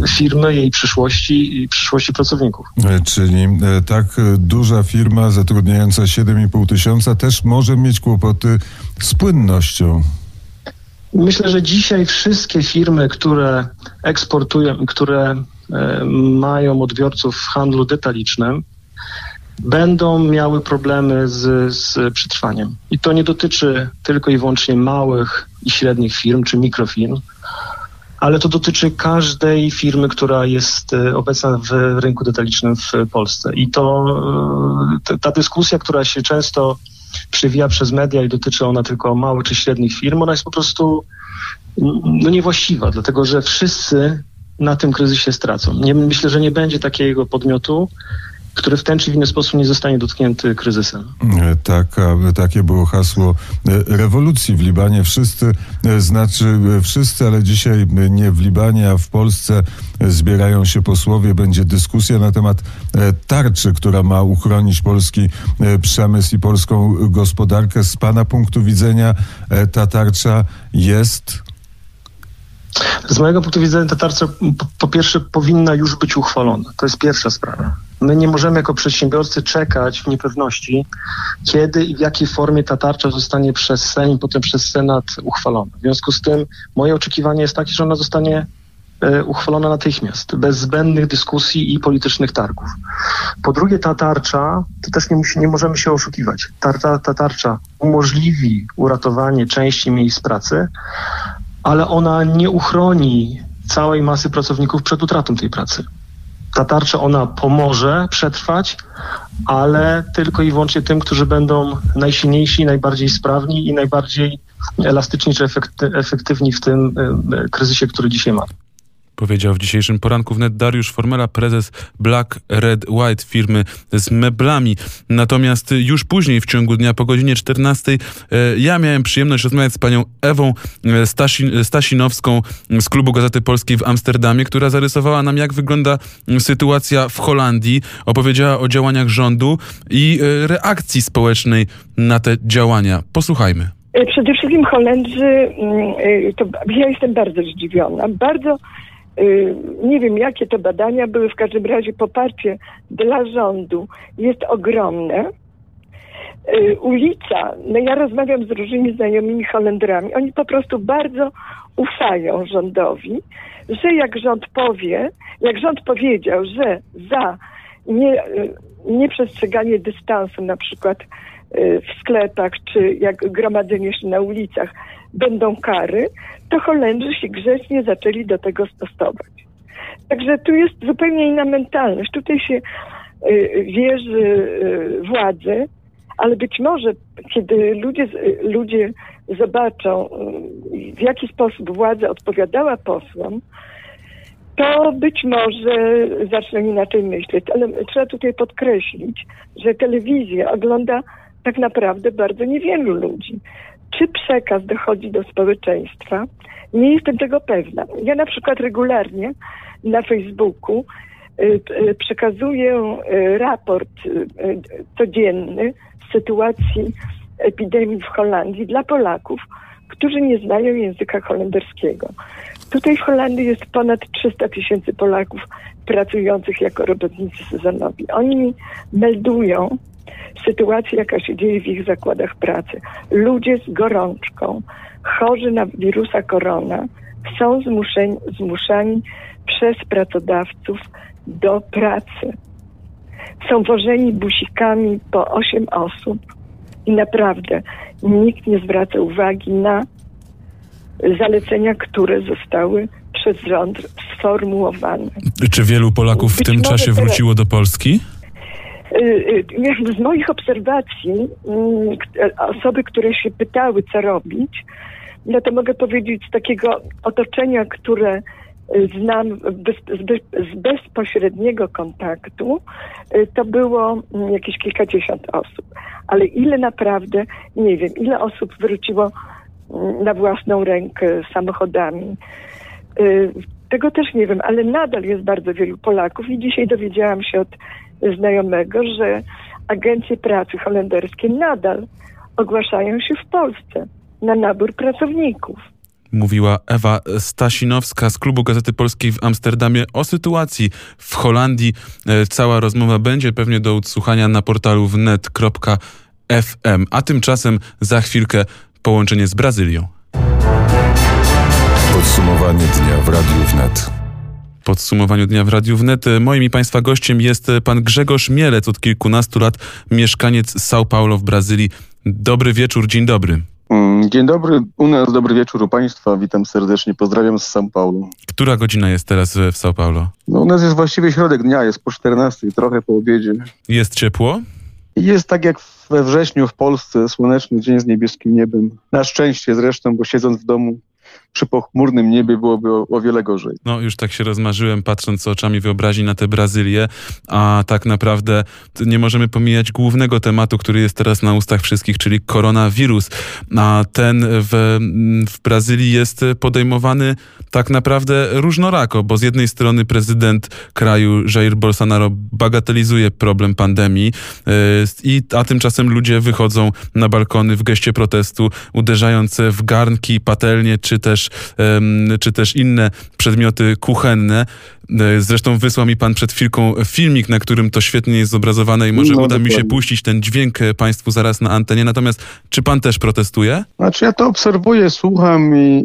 e, firmy, jej przyszłości i przyszłości pracowników. E, czyli tak duża firma zatrudniająca 7,5 tysiąca też może mieć kłopoty z płynnością. Myślę, że dzisiaj wszystkie firmy, które eksportują, które mają odbiorców w handlu detalicznym, będą miały problemy z, z przetrwaniem. I to nie dotyczy tylko i wyłącznie małych i średnich firm czy mikrofirm, ale to dotyczy każdej firmy, która jest e, obecna w rynku detalicznym w Polsce. I to e, ta dyskusja, która się często przewija przez media i dotyczy ona tylko małych czy średnich firm, ona jest po prostu no, niewłaściwa, dlatego że wszyscy na tym kryzysie stracą. Nie, myślę, że nie będzie takiego podmiotu, który w ten czy inny sposób nie zostanie dotknięty kryzysem. Taka, takie było hasło e, rewolucji w Libanie. Wszyscy, e, znaczy e, wszyscy, ale dzisiaj nie w Libanie, a w Polsce zbierają się posłowie. Będzie dyskusja na temat tarczy, która ma uchronić polski przemysł i polską gospodarkę. Z Pana punktu widzenia ta tarcza jest z mojego punktu widzenia ta tarcza po, pierwsze powinna już być uchwalona. To jest pierwsza sprawa. My nie możemy jako przedsiębiorcy czekać w niepewności, kiedy i w jakiej formie ta tarcza zostanie przez Sejm, potem przez Senat uchwalona. W związku z tym moje oczekiwanie jest takie, że ona zostanie e, uchwalona natychmiast, bez zbędnych dyskusji i politycznych targów. Po drugie, ta tarcza, to też nie, musi, nie możemy się oszukiwać, ta, ta, ta tarcza umożliwi uratowanie części miejsc pracy, ale ona nie uchroni całej masy pracowników przed utratą tej pracy. Ta tarcza, ona pomoże przetrwać, ale tylko i wyłącznie tym, którzy będą najsilniejsi, najbardziej sprawni i najbardziej elastyczni czy efektywni w tym kryzysie, który dzisiaj mamy. Powiedział w dzisiejszym poranku wnet Dariusz Formela, prezes Black Red White firmy z meblami. Natomiast już później w ciągu dnia po godzinie 14 e, ja miałem przyjemność rozmawiać z panią Ewą e, Stasin Stasinowską z Klubu Gazety Polskiej w Amsterdamie, która zarysowała nam jak wygląda sytuacja w Holandii, opowiedziała o działaniach rządu i e, reakcji społecznej na te działania. Posłuchajmy. Przede wszystkim Holendrzy, mm, to ja jestem bardzo zdziwiona. Bardzo nie wiem, jakie to badania były, w każdym razie poparcie dla rządu jest ogromne. Y, ulica, no ja rozmawiam z różnymi znajomymi Holendrami, oni po prostu bardzo ufają rządowi, że jak rząd powie, jak rząd powiedział, że za nie, y, nieprzestrzeganie dystansu na przykład w sklepach, czy jak gromadzenie się na ulicach będą kary, to Holendrzy się grzecznie zaczęli do tego stosować. Także tu jest zupełnie inna mentalność. Tutaj się y, wierzy władzy, ale być może, kiedy ludzie, ludzie zobaczą, y, w jaki sposób władza odpowiadała posłom, to być może zaczną inaczej myśleć. Ale trzeba tutaj podkreślić, że telewizję ogląda tak naprawdę bardzo niewielu ludzi. Czy przekaz dochodzi do społeczeństwa? Nie jestem tego pewna. Ja na przykład regularnie na Facebooku y, y, przekazuję y, raport codzienny z sytuacji epidemii w Holandii dla Polaków, którzy nie znają języka holenderskiego. Tutaj w Holandii jest ponad 300 tysięcy Polaków pracujących jako robotnicy sezonowi. Oni meldują sytuację, jaka się dzieje w ich zakładach pracy. Ludzie z gorączką, chorzy na wirusa korona są zmuszeni, zmuszani przez pracodawców do pracy. są wożeni busikami po 8 osób i naprawdę nikt nie zwraca uwagi na zalecenia, które zostały przez rząd sformułowane. Czy wielu Polaków w Być tym czasie wróciło do Polski? Y, y, Z moich obserwacji, mm, osoby, które się pytały, co robić, no to mogę powiedzieć z takiego otoczenia, które y, znam z, bez, z bezpośredniego kontaktu, to było mm, jakieś kilkadziesiąt osób. Ale ile naprawdę, nie wiem, ile osób wróciło mm, na własną rękę samochodami. Tego też nie wiem, ale nadal jest bardzo wielu Polaków i dzisiaj dowiedziałam się od znajomego, że agencje pracy holenderskie nadal ogłaszają się w Polsce na nabór pracowników. Mówiła Ewa Stasinowska z Klubu Gazety Polskiej w Amsterdamie o sytuacji w Holandii. E, Cała rozmowa będzie pewnie do odsłuchania na portalu wnet.fm. A tymczasem za chwilkę połączenie z Brazylią. Podsumowanie dnia w Radiu Wnet. Podsumowaniu dnia w Radiu Wnet e, moim i Państwa gościem jest e, pan Grzegorz Mielec, od kilkunastu lat mieszkaniec São Paulo w Brazylii. Dobry wieczór, dzień dobry. Mm, Dzień dobry, u nas dobry wieczór u Państwa, witam serdecznie, pozdrawiam z São Paulo. Która godzina jest teraz e, w São Paulo? No, u nas jest właściwie środek dnia, jest po 14, trochę po obiedzie. Jest ciepło? Jest tak jak we wrześniu w Polsce, słoneczny dzień z niebieskim niebem. Na szczęście zresztą, bo siedząc w domu przy pochmurnym niebie byłoby o, o wiele gorzej. No, już tak się rozmarzyłem, patrząc oczami wyobraźni na tę Brazylię, a tak naprawdę nie możemy pomijać głównego tematu, który jest teraz na ustach wszystkich, czyli koronawirus. A ten w, w Brazylii jest podejmowany tak naprawdę różnorako, bo z jednej strony prezydent kraju Jair Bolsonaro bagatelizuje problem pandemii, yy, i, a tymczasem ludzie wychodzą na balkony w geście protestu, uderzając w garnki, patelnie, czy też, em, czy też inne przedmioty kuchenne. E, Zresztą wysłał mi pan przed chwilką filmik, na którym to świetnie jest zobrazowane i może No, uda mi się dokładnie. puścić ten dźwięk e, państwu zaraz na antenie. Natomiast czy pan też protestuje? Znaczy ja to obserwuję, słucham i,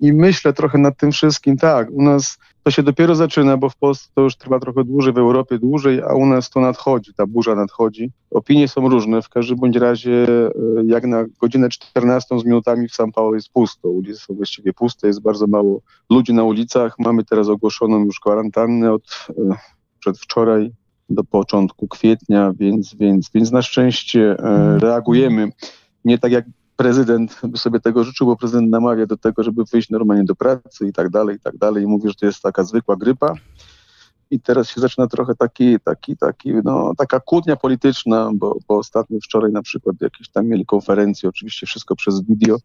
i, i myślę trochę nad tym wszystkim. Tak, u nas to się dopiero zaczyna, bo w Polsce to już trwa trochę dłużej, w Europie dłużej, a u nas to nadchodzi, ta burza nadchodzi. Opinie są różne, w każdym bądź razie e, jak na godzinę 14 z minutami w São Paulo jest pusto, ulice są właściwie puste, jest bardzo mało ludzi na ulicach. Mamy teraz ogłoszoną już kwarantannę od e, przedwczoraj do początku kwietnia, więc, więc, więc na szczęście e, reagujemy. Nie tak jak prezydent by sobie tego życzył, bo prezydent namawia do tego, żeby wyjść normalnie do pracy i tak dalej, i tak dalej. I mówi, że to jest taka zwykła grypa. I teraz się zaczyna trochę taki, taki, taki, no, taka kłótnia polityczna, bo, bo ostatnio wczoraj na przykład jakieś tam mieli konferencje, oczywiście wszystko przez video,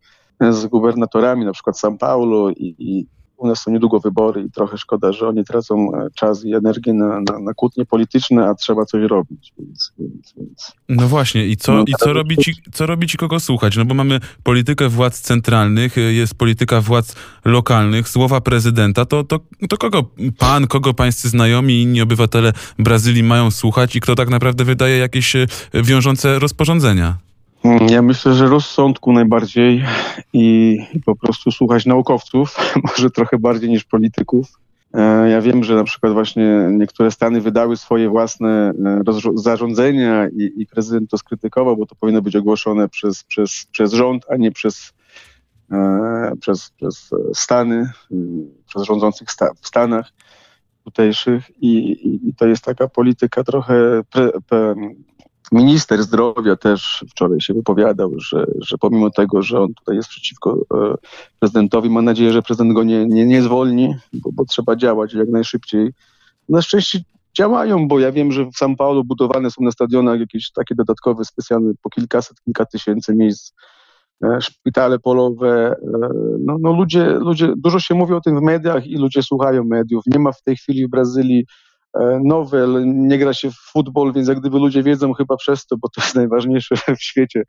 z gubernatorami, na przykład São Paulo i, i u nas są niedługo wybory i trochę szkoda, że oni tracą e, czas i energię na, na, na kłótnie polityczne, a trzeba coś robić, więc, więc, więc No właśnie, i co, No, i co, ale- robić, i- co robić i kogo słuchać? No bo mamy politykę władz centralnych, y, jest polityka władz lokalnych, słowa prezydenta, to, to, to kogo pan, kogo pańscy znajomi i inni obywatele Brazylii mają słuchać i kto tak naprawdę wydaje jakieś y, wiążące rozporządzenia? Mm, Ja myślę, że rozsądku najbardziej i, i po prostu słuchać naukowców, może trochę bardziej niż polityków. E, Ja wiem, że na przykład właśnie niektóre stany wydały swoje własne e, zarządzenia i, i prezydent to skrytykował, bo to powinno być ogłoszone przez, przez, przez rząd, a nie przez, e, przez, przez Stany, y, przez rządzących sta- w Stanach tutejszych i, i, i to jest taka polityka trochę pre, pre, Minister zdrowia też wczoraj się wypowiadał, że, że pomimo tego, że on tutaj jest przeciwko e, prezydentowi, ma nadzieję, że prezydent go nie, nie, nie zwolni, bo, bo trzeba działać jak najszybciej. Na szczęście działają, bo ja wiem, że w São Paulo budowane są na stadionach jakieś takie dodatkowe, specjalne po kilkaset, kilka tysięcy miejsc, e, szpitale polowe. E, no, no ludzie, ludzie, dużo się mówi o tym w mediach i ludzie słuchają mediów. Nie ma w tej chwili w Brazylii e, nowel, nie gra się w futbol, więc jak gdyby ludzie wiedzą chyba przez to, bo to jest najważniejsze w świecie,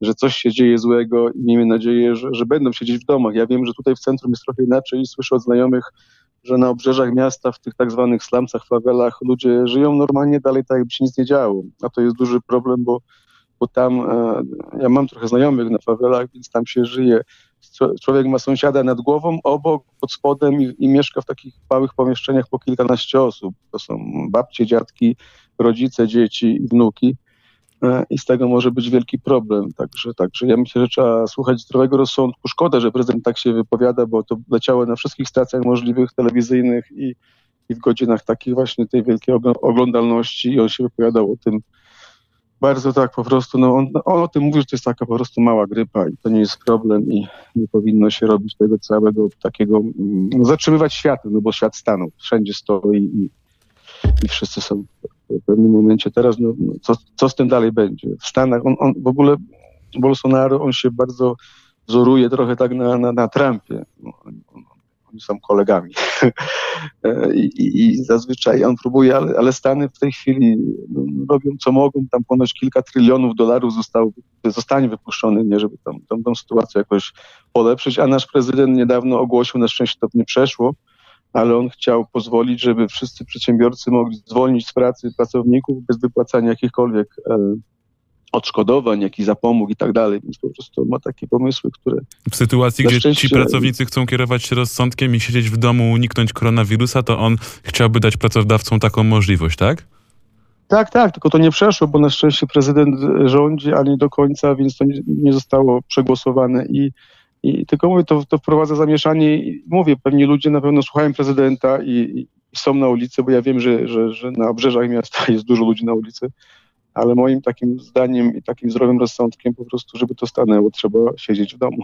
że coś się dzieje złego i miejmy nadzieję, że, że będą siedzieć w domach. Ja wiem, że tutaj w centrum jest trochę inaczej i słyszę od znajomych, że na obrzeżach miasta, w tych tak zwanych slumsach, fawelach ludzie żyją normalnie dalej tak, jakby się nic nie działo. A to jest duży problem, bo, bo tam, e, ja mam trochę znajomych na fawelach, więc tam się żyje człowiek ma sąsiada nad głową, obok, pod spodem i, i, mieszka w takich małych pomieszczeniach po kilkanaście osób. To są babcie, dziadki, rodzice, dzieci i wnuki. E, I z tego może być wielki problem. Także, także ja myślę, że trzeba słuchać zdrowego rozsądku. Szkoda, że prezydent tak się wypowiada, bo to leciało na wszystkich stacjach możliwych telewizyjnych i, i w godzinach takich właśnie tej wielkiej oglądalności i on się wypowiadał o tym bardzo tak po prostu, no on, on o tym mówił, że to jest taka po prostu mała grypa i to nie jest problem i nie powinno się robić tego całego takiego, mm, no, zatrzymywać światu, no bo świat stanął, wszędzie stoi i, i wszyscy są w pewnym momencie teraz, no, no, co, co z tym dalej będzie? W Stanach on, on w ogóle, Bolsonaro, on się bardzo wzoruje trochę tak na, na, na Trumpie. No, on, oni są kolegami. E, I, I, zazwyczaj on próbuje, ale, ale Stany w tej chwili no, robią co mogą. Tam ponoć kilka trylionów dolarów zostało, zostanie wypuszczony, nie, żeby tam, tą sytuację jakoś polepszyć. A nasz prezydent niedawno ogłosił, na szczęście to nie przeszło, ale on chciał pozwolić, żeby wszyscy przedsiębiorcy mogli zwolnić z pracy pracowników bez wypłacania jakichkolwiek e, odszkodowań, jak i zapomóg i tak dalej, więc po prostu ma takie pomysły, które... W sytuacji, gdzie szczęście... ci pracownicy chcą kierować się rozsądkiem i siedzieć w domu, uniknąć koronawirusa, to on chciałby dać pracodawcom taką możliwość, tak? Tak, tak, tylko to nie przeszło, bo na szczęście prezydent rządzi, ale nie do końca, więc to nie, nie zostało przegłosowane i, i tylko mówię, to, to wprowadza zamieszanie i mówię, pewnie ludzie na pewno słuchają prezydenta i, i są na ulicy, bo ja wiem, że, że, że na obrzeżach miasta jest dużo ludzi na ulicy, ale moim takim zdaniem i takim zdrowym rozsądkiem po prostu, żeby to stanęło, trzeba siedzieć w domu.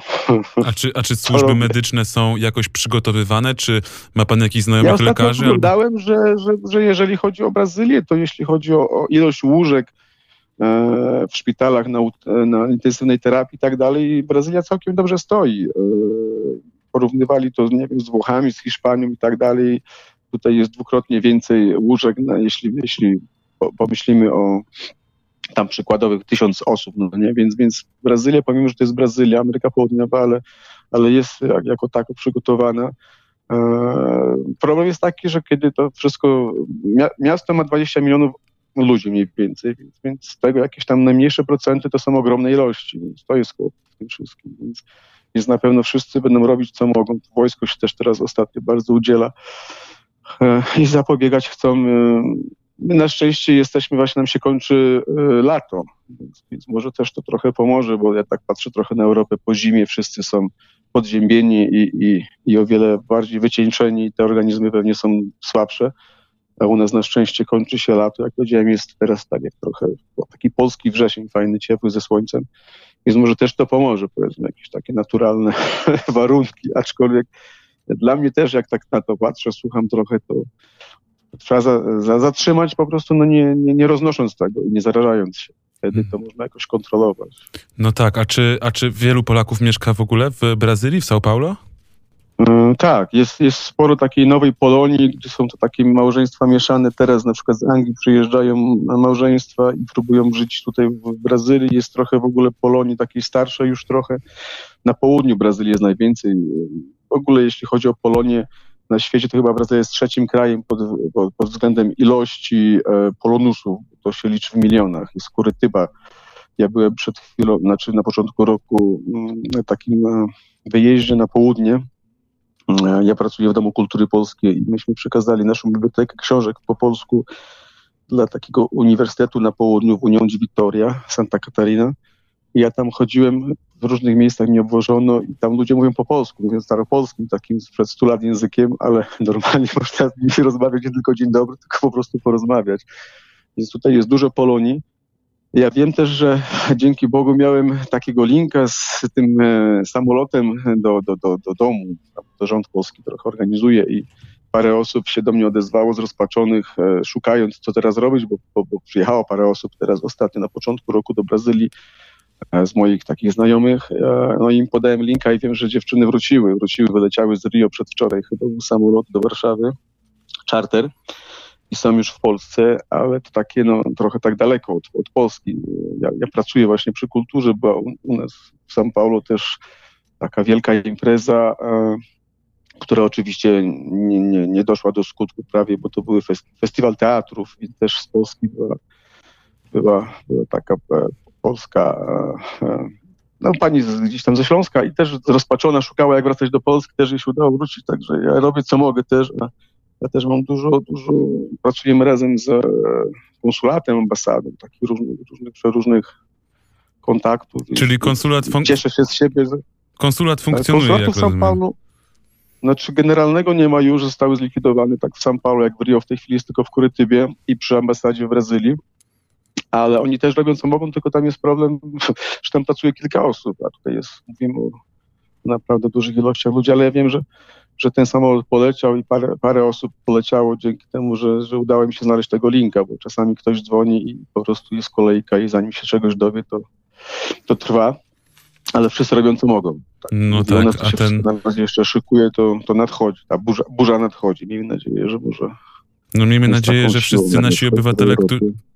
A czy, a czy służby medyczne są jakoś przygotowywane? Czy ma pan jakichś znajomych ja lekarzy? Ja oglądałem, że, że, że jeżeli chodzi o Brazylię, to jeśli chodzi o, o ilość łóżek e, w szpitalach na, na intensywnej terapii i tak dalej, Brazylia całkiem dobrze stoi. E, porównywali to, nie wiem, z Włochami, z Hiszpanią i tak dalej. Tutaj jest dwukrotnie więcej łóżek, na, jeśli, pomyślimy o tam przykładowych tysiąc osób, no nie? Więc, więc Brazylia, pomimo, że to jest Brazylia, Ameryka Południowa, ale, ale jest jak, jako tako przygotowana. E, problem jest taki, że kiedy to wszystko, miasto ma 20 milionów ludzi mniej więcej, więc, więc z tego jakieś tam najmniejsze procenty to są ogromne ilości, więc to jest kłopot w tym wszystkim. Więc, więc na pewno wszyscy będą robić co mogą. Wojsko się też teraz ostatnio bardzo udziela e, i zapobiegać chcą e, My na szczęście jesteśmy, właśnie nam się kończy y, lato, więc, więc, może też to trochę pomoże, bo ja tak patrzę trochę na Europę po zimie, wszyscy są podziębieni i, i, i o wiele bardziej wycieńczeni, te organizmy pewnie są słabsze, a u nas na szczęście kończy się lato, jak powiedziałem, jest teraz tak jak trochę taki polski wrzesień, fajny, ciepły, ze słońcem, więc może też to pomoże, powiedzmy, jakieś takie naturalne warunki, aczkolwiek dla mnie też, jak tak na to patrzę, słucham trochę, to trzeba za, za, zatrzymać po prostu, no nie, nie, nie roznosząc tego i nie zarażając się. Wtedy to można jakoś kontrolować. No tak, a czy, a czy wielu Polaków mieszka w ogóle w Brazylii, w São Paulo? Yy, tak, jest, jest sporo takiej nowej Polonii, gdzie są to takie małżeństwa mieszane. Teraz na przykład z Anglii przyjeżdżają małżeństwa i próbują żyć tutaj w Brazylii. Jest trochę w ogóle Polonii takiej starszej już trochę. Na południu Brazylii jest najwięcej. W ogóle jeśli chodzi o Polonię, na świecie to chyba Brazylia jest trzecim krajem pod, pod, pod względem ilości e, polonusów. To się liczy w milionach. Jest Kurytyba. Ja byłem przed chwilą, znaczy na początku roku mm, na takim e, wyjeździe na południe. E, ja pracuję w Domu Kultury Polskiej i myśmy przekazali naszą bibliotekę książek po polsku dla takiego uniwersytetu na południu w Unią Vitoria, Santa Catarina. Ja tam chodziłem, w różnych miejscach mnie obwożono i tam ludzie mówią po polsku, mówią staropolskim, takim sprzed 100 lat językiem, ale normalnie można z nimi rozmawiać nie tylko dzień dobry, tylko po prostu porozmawiać. Więc tutaj jest dużo Polonii. Ja wiem też, że dzięki Bogu miałem takiego linka z tym e, samolotem do, do, do, do domu. To rząd polski trochę organizuje i parę osób się do mnie odezwało zrozpaczonych, e, szukając co teraz robić, bo, bo, bo przyjechało parę osób teraz ostatnio na początku roku do Brazylii z moich takich znajomych. E, no im podałem linka i wiem, że dziewczyny wróciły. Wróciły, wyleciały z Rio przedwczoraj, chyba był samolot do Warszawy, charter i są już w Polsce, ale to takie no, trochę tak daleko od, od Polski. Ja, ja, pracuję właśnie przy kulturze, bo u, u nas w São Paulo też taka wielka impreza, e, która oczywiście nie, nie, nie, doszła do skutku prawie, bo to był festiwal teatrów i też z Polski była, była, była taka e, polska e, no, pani z, gdzieś tam ze Śląska i też rozpaczona szukała, jak wracać do Polski, też jej się udało wrócić, także ja robię co mogę też. Ja też mam dużo, dużo, pracujemy razem z konsulatem, ambasadą, takich różnych, różnych, różnych kontaktów. Czyli konsulat... Fun- cieszę się z siebie, że... Konsulat funkcjonuje, Konsulatu w São Paulo, znaczy generalnego nie ma już, zostały zlikwidowane tak w São Paulo jak w Rio, w tej chwili jest tylko w Kurytybie i przy ambasadzie w Brazylii ale oni też robią co mogą, tylko tam jest problem, że tam pracuje kilka osób, a tutaj jest, mówimy o naprawdę dużych ilościach ludzi, ale ja wiem, że, że ten samolot poleciał i parę, parę osób poleciało dzięki temu, że, że udało mi się znaleźć tego linka, bo czasami ktoś dzwoni i po prostu jest kolejka i zanim się czegoś dowie, to, to trwa, ale wszyscy robią co mogą. Tak. No tak, one, a ten... Na razie jeszcze szykuje, to, to nadchodzi, ta burza, burza nadchodzi. Miejmy nadzieję, że może no miejmy nadzieję, że wszyscy nasi obywatele,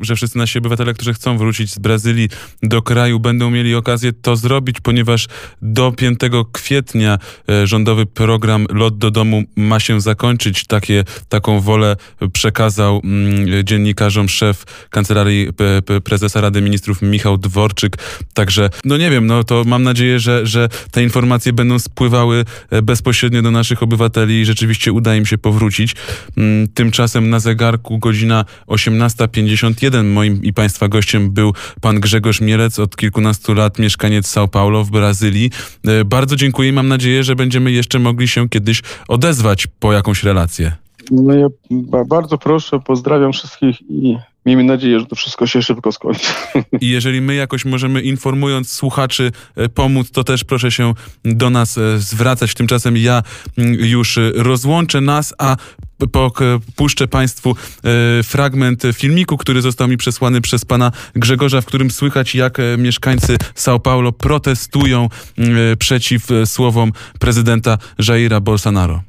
że wszyscy nasi obywatele, którzy chcą wrócić z Brazylii do kraju, będą mieli okazję to zrobić, ponieważ do 5 kwietnia e, rządowy program Lot do domu ma się zakończyć. Takie, taką wolę przekazał mm, dziennikarzom szef Kancelarii Prezesa Rady Ministrów Michał Dworczyk. Także, no nie wiem, no to mam nadzieję, że, że te informacje będą spływały e, bezpośrednio do naszych obywateli i rzeczywiście uda im się powrócić. Mm, tymczasem na zegarku godzina 18.51. Moim i Państwa gościem był pan Grzegorz Mielec, od kilkunastu lat mieszkaniec São Paulo w Brazylii. E, bardzo dziękuję i mam nadzieję, że będziemy jeszcze mogli się kiedyś odezwać po jakąś relację. No ja bardzo proszę, pozdrawiam wszystkich i Miejmy nadzieję, że to wszystko się szybko skończy. I jeżeli my jakoś możemy, informując słuchaczy, e, pomóc, to też proszę się do nas e, zwracać. Tymczasem ja mm, już rozłączę nas, a puszczę Państwu e, fragment filmiku, który został mi przesłany przez pana Grzegorza, w którym słychać, jak mieszkańcy São Paulo protestują przeciw słowom prezydenta Jaira Bolsonaro.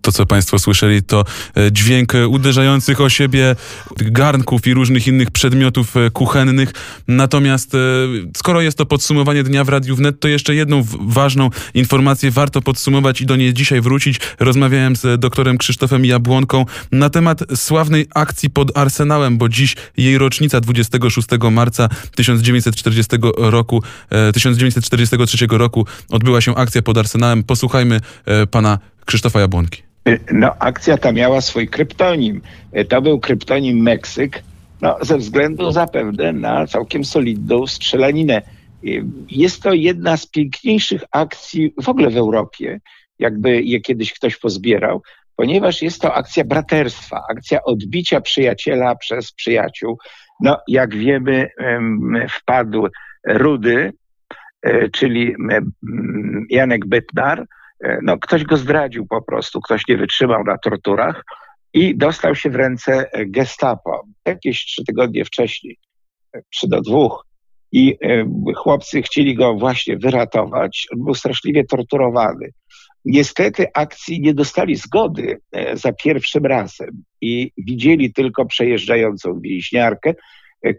To, co Państwo słyszeli, to e, dźwięk e, uderzających o siebie garnków i różnych innych przedmiotów e, kuchennych. Natomiast skoro jest to podsumowanie dnia w Radiu Wnet, to jeszcze jedną ważną informację warto podsumować i do niej dzisiaj wrócić. Rozmawiałem z doktorem Krzysztofem Jabłonką na temat sławnej akcji pod Arsenałem, bo dziś jej rocznica 26 marca 1940 roku, 1943 roku odbyła się akcja pod Arsenałem. Posłuchajmy pana Krzysztofa Jabłonki. No, akcja ta miała swój kryptonim. To był kryptonim Meksyk, no, ze względu zapewne na całkiem solidną strzelaninę. Jest to jedna z piękniejszych akcji w ogóle w Europie, jakby je kiedyś ktoś pozbierał, ponieważ jest to akcja braterstwa, akcja odbicia przyjaciela przez przyjaciół. No, jak wiemy, wpadł Rudy, czyli Janek Bytnar, no, ktoś go zdradził po prostu, ktoś nie wytrzymał na torturach i dostał się w ręce gestapo. Jakieś trzy tygodnie wcześniej, trzy e, do dwóch. I e, chłopcy chcieli go właśnie wyratować. On był straszliwie torturowany. Niestety akcji nie dostali zgody za pierwszym razem i widzieli tylko przejeżdżającą więźniarkę,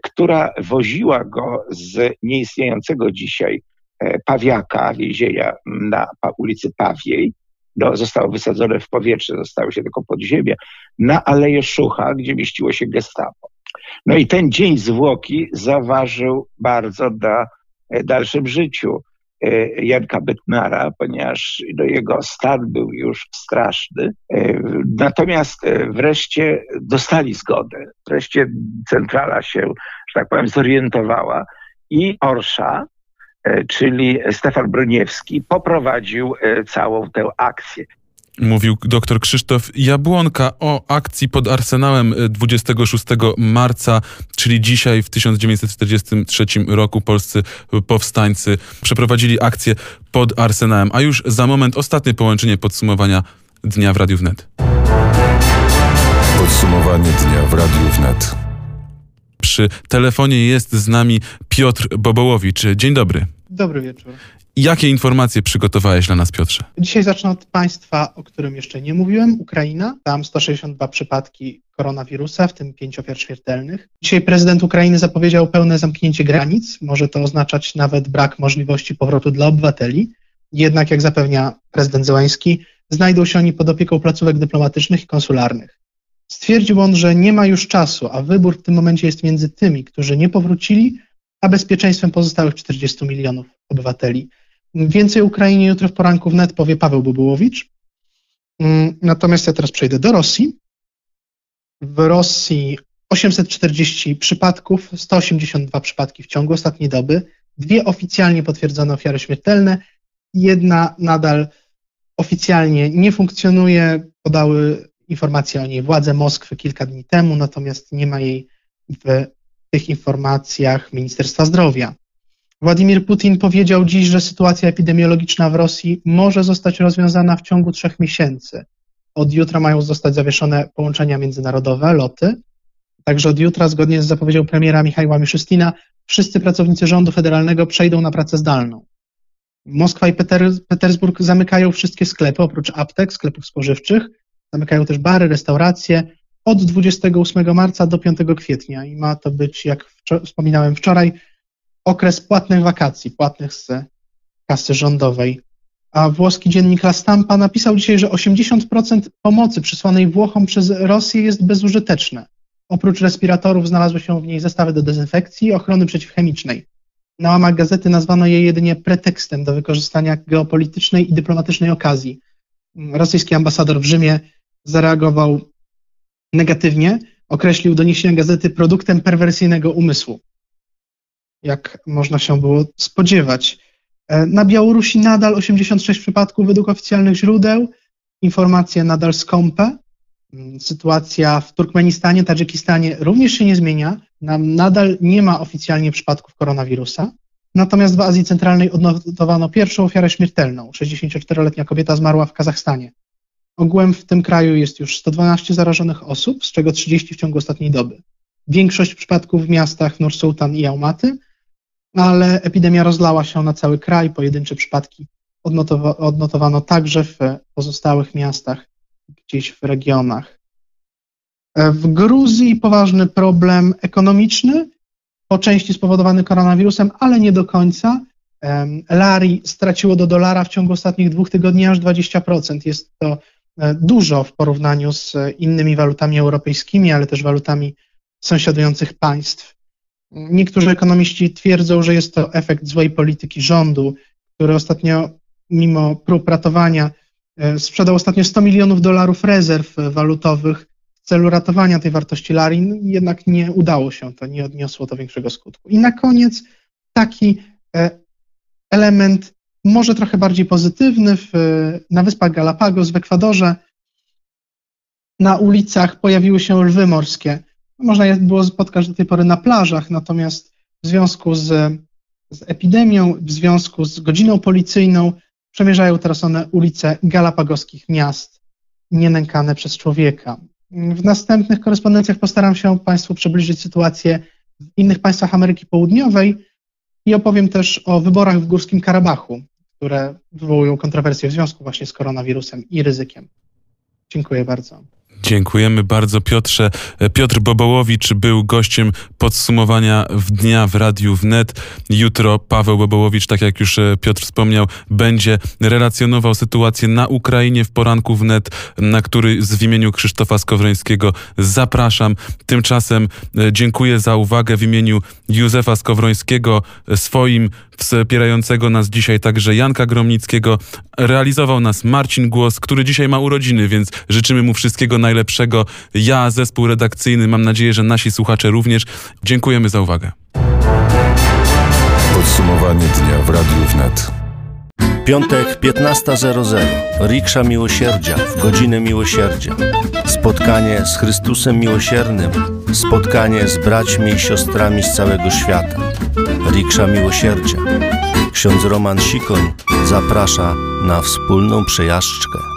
która woziła go z nieistniejącego dzisiaj E, Pawiaka, więzienia na ulicy Pawiej, no, zostało wysadzone w powietrze, zostały się tylko podziemia, na Aleję Szucha, gdzie mieściło się gestapo. No i ten dzień zwłoki zaważył bardzo na e, dalszym życiu e, Janka Bytnara, ponieważ no, jego stan był już straszny. Natomiast wreszcie dostali zgodę. Wreszcie centrala się, że tak powiem, zorientowała i Orsza, E, czyli Stefan Broniewski, poprowadził e, całą tę akcję. Mówił dr Krzysztof Jabłonka o akcji pod Arsenałem 26 e, marca, czyli dzisiaj w 1943 roku polscy powstańcy przeprowadzili akcję pod Arsenałem. A już za moment ostatnie połączenie podsumowania dnia w Radiu Wnet. Podsumowanie dnia w Radiu Wnet. Przy telefonie jest z nami Piotr Bobołowicz. Dzień dobry. Dobry wieczór. Jakie informacje przygotowałeś dla nas, Piotrze? Dzisiaj zacznę od państwa, o którym jeszcze nie mówiłem, Ukraina. Tam 162 przypadki koronawirusa, w tym 5 ofiar śmiertelnych. Dzisiaj prezydent Ukrainy zapowiedział pełne zamknięcie granic. Może to oznaczać nawet brak możliwości powrotu dla obywateli. Jednak, jak zapewnia prezydent Zełański, znajdą się oni pod opieką placówek dyplomatycznych i konsularnych. Stwierdził on, że nie ma już czasu, a wybór w tym momencie jest między tymi, którzy nie powrócili, a bezpieczeństwem pozostałych 40 milionów obywateli. Więcej Ukrainie jutro w poranku wnet powie Paweł Bubułowicz. Mm, natomiast ja teraz przejdę do Rosji. W Rosji 840 przypadków, 182 przypadki w ciągu ostatniej doby, dwie oficjalnie potwierdzone ofiary śmiertelne, jedna nadal oficjalnie nie funkcjonuje. Podały informacje o niej władze Moskwy kilka dni temu, natomiast nie ma jej w tych informacjach Ministerstwa Zdrowia. Władimir Putin powiedział dziś, że sytuacja epidemiologiczna w Rosji może zostać rozwiązana w ciągu trzech miesięcy. Od jutra mają zostać zawieszone połączenia międzynarodowe, loty. Także od jutra, zgodnie z zapowiedzią premiera Michała Miszustina, wszyscy pracownicy rządu federalnego przejdą na pracę zdalną. Moskwa i Peter, Petersburg zamykają wszystkie sklepy, oprócz aptek, sklepów spożywczych. Zamykają też bary, restauracje od 28 marca do 5 kwietnia i ma to być, jak wspominałem wczoraj, okres płatnych wakacji, płatnych z kasy rządowej. A włoski dziennik La Stampa napisał dzisiaj, że 80% pomocy przysłanej Włochom przez Rosję jest bezużyteczne. Oprócz respiratorów znalazły się w niej zestawy do dezynfekcji i ochrony przeciwchemicznej. Na łamach gazety nazwano je jedynie pretekstem do wykorzystania geopolitycznej i dyplomatycznej okazji. Rosyjski ambasador w Rzymie zareagował negatywnie, określił doniesienia gazety produktem perwersyjnego umysłu jak można się było spodziewać. E, na Białorusi nadal 86 przypadków według oficjalnych źródeł, informacje nadal skąpe. Mm, sytuacja w Turkmenistanie, Tadżykistanie również się nie zmienia. Nam nadal nie ma oficjalnie przypadków koronawirusa. Natomiast w Azji Centralnej odnotowano pierwszą ofiarę śmiertelną. 64-letnia kobieta zmarła w Kazachstanie. Ogółem w tym kraju jest już 112 zarażonych osób, z czego 30 w ciągu ostatniej doby. Większość przypadków w miastach Nur-Sultan i Almaty, ale epidemia rozlała się na cały kraj. Pojedyncze przypadki odnotowa odnotowano także w pozostałych miastach, gdzieś w regionach. W Gruzji poważny problem ekonomiczny, po części spowodowany koronawirusem, ale nie do końca. Lari straciło do dolara w ciągu ostatnich dwóch tygodni aż 20%. Jest to e, dużo w porównaniu z innymi walutami europejskimi, ale też walutami sąsiadujących państw. Niektórzy ekonomiści twierdzą, że jest to efekt złej polityki rządu, który ostatnio, mimo prób ratowania, e, sprzedał ostatnio 100 milionów dolarów rezerw walutowych w celu ratowania tej wartości Larin, jednak nie udało się to, nie odniosło to większego skutku. I na koniec taki e, element może trochę bardziej pozytywny w, na wyspach Galapagos w Ekwadorze. Na ulicach pojawiły się lwy morskie można je było spotkać do tej pory na plażach, natomiast w związku z, z epidemią, w związku z godziną policyjną przemierzają teraz one ulice galapagoskich miast, nienękane przez człowieka. W następnych korespondencjach postaram się Państwu przybliżyć sytuację w innych państwach Ameryki Południowej i opowiem też o wyborach w Górskim Karabachu, które wywołują kontrowersje w związku właśnie z koronawirusem i ryzykiem. Dziękuję bardzo. Dziękujemy bardzo Piotrze. Piotr Bobołowicz był gościem podsumowania w dnia w Radiu Wnet. Jutro Paweł Bobołowicz, tak jak już e, Piotr wspomniał, będzie relacjonował sytuację na Ukrainie w poranku wnet, na który z w imieniu Krzysztofa Skowrońskiego zapraszam. Tymczasem e, dziękuję za uwagę w imieniu Józefa Skowrońskiego, e, swoim wspierającego nas dzisiaj także Janka Gromnickiego. Realizował nas Marcin Głos, który dzisiaj ma urodziny, więc życzymy mu wszystkiego najlepszego. Ja, zespół redakcyjny, mam nadzieję, że nasi słuchacze również. Dziękujemy za uwagę. Podsumowanie dnia w Radiu Wnet. Piątek 15.00. Riksza Miłosierdzia w godzinę miłosierdzia. Spotkanie z Chrystusem Miłosiernym. Spotkanie z braćmi i siostrami z całego świata. Riksza Miłosierdzia. Ksiądz Roman Sikoń zaprasza na wspólną przejażdżkę.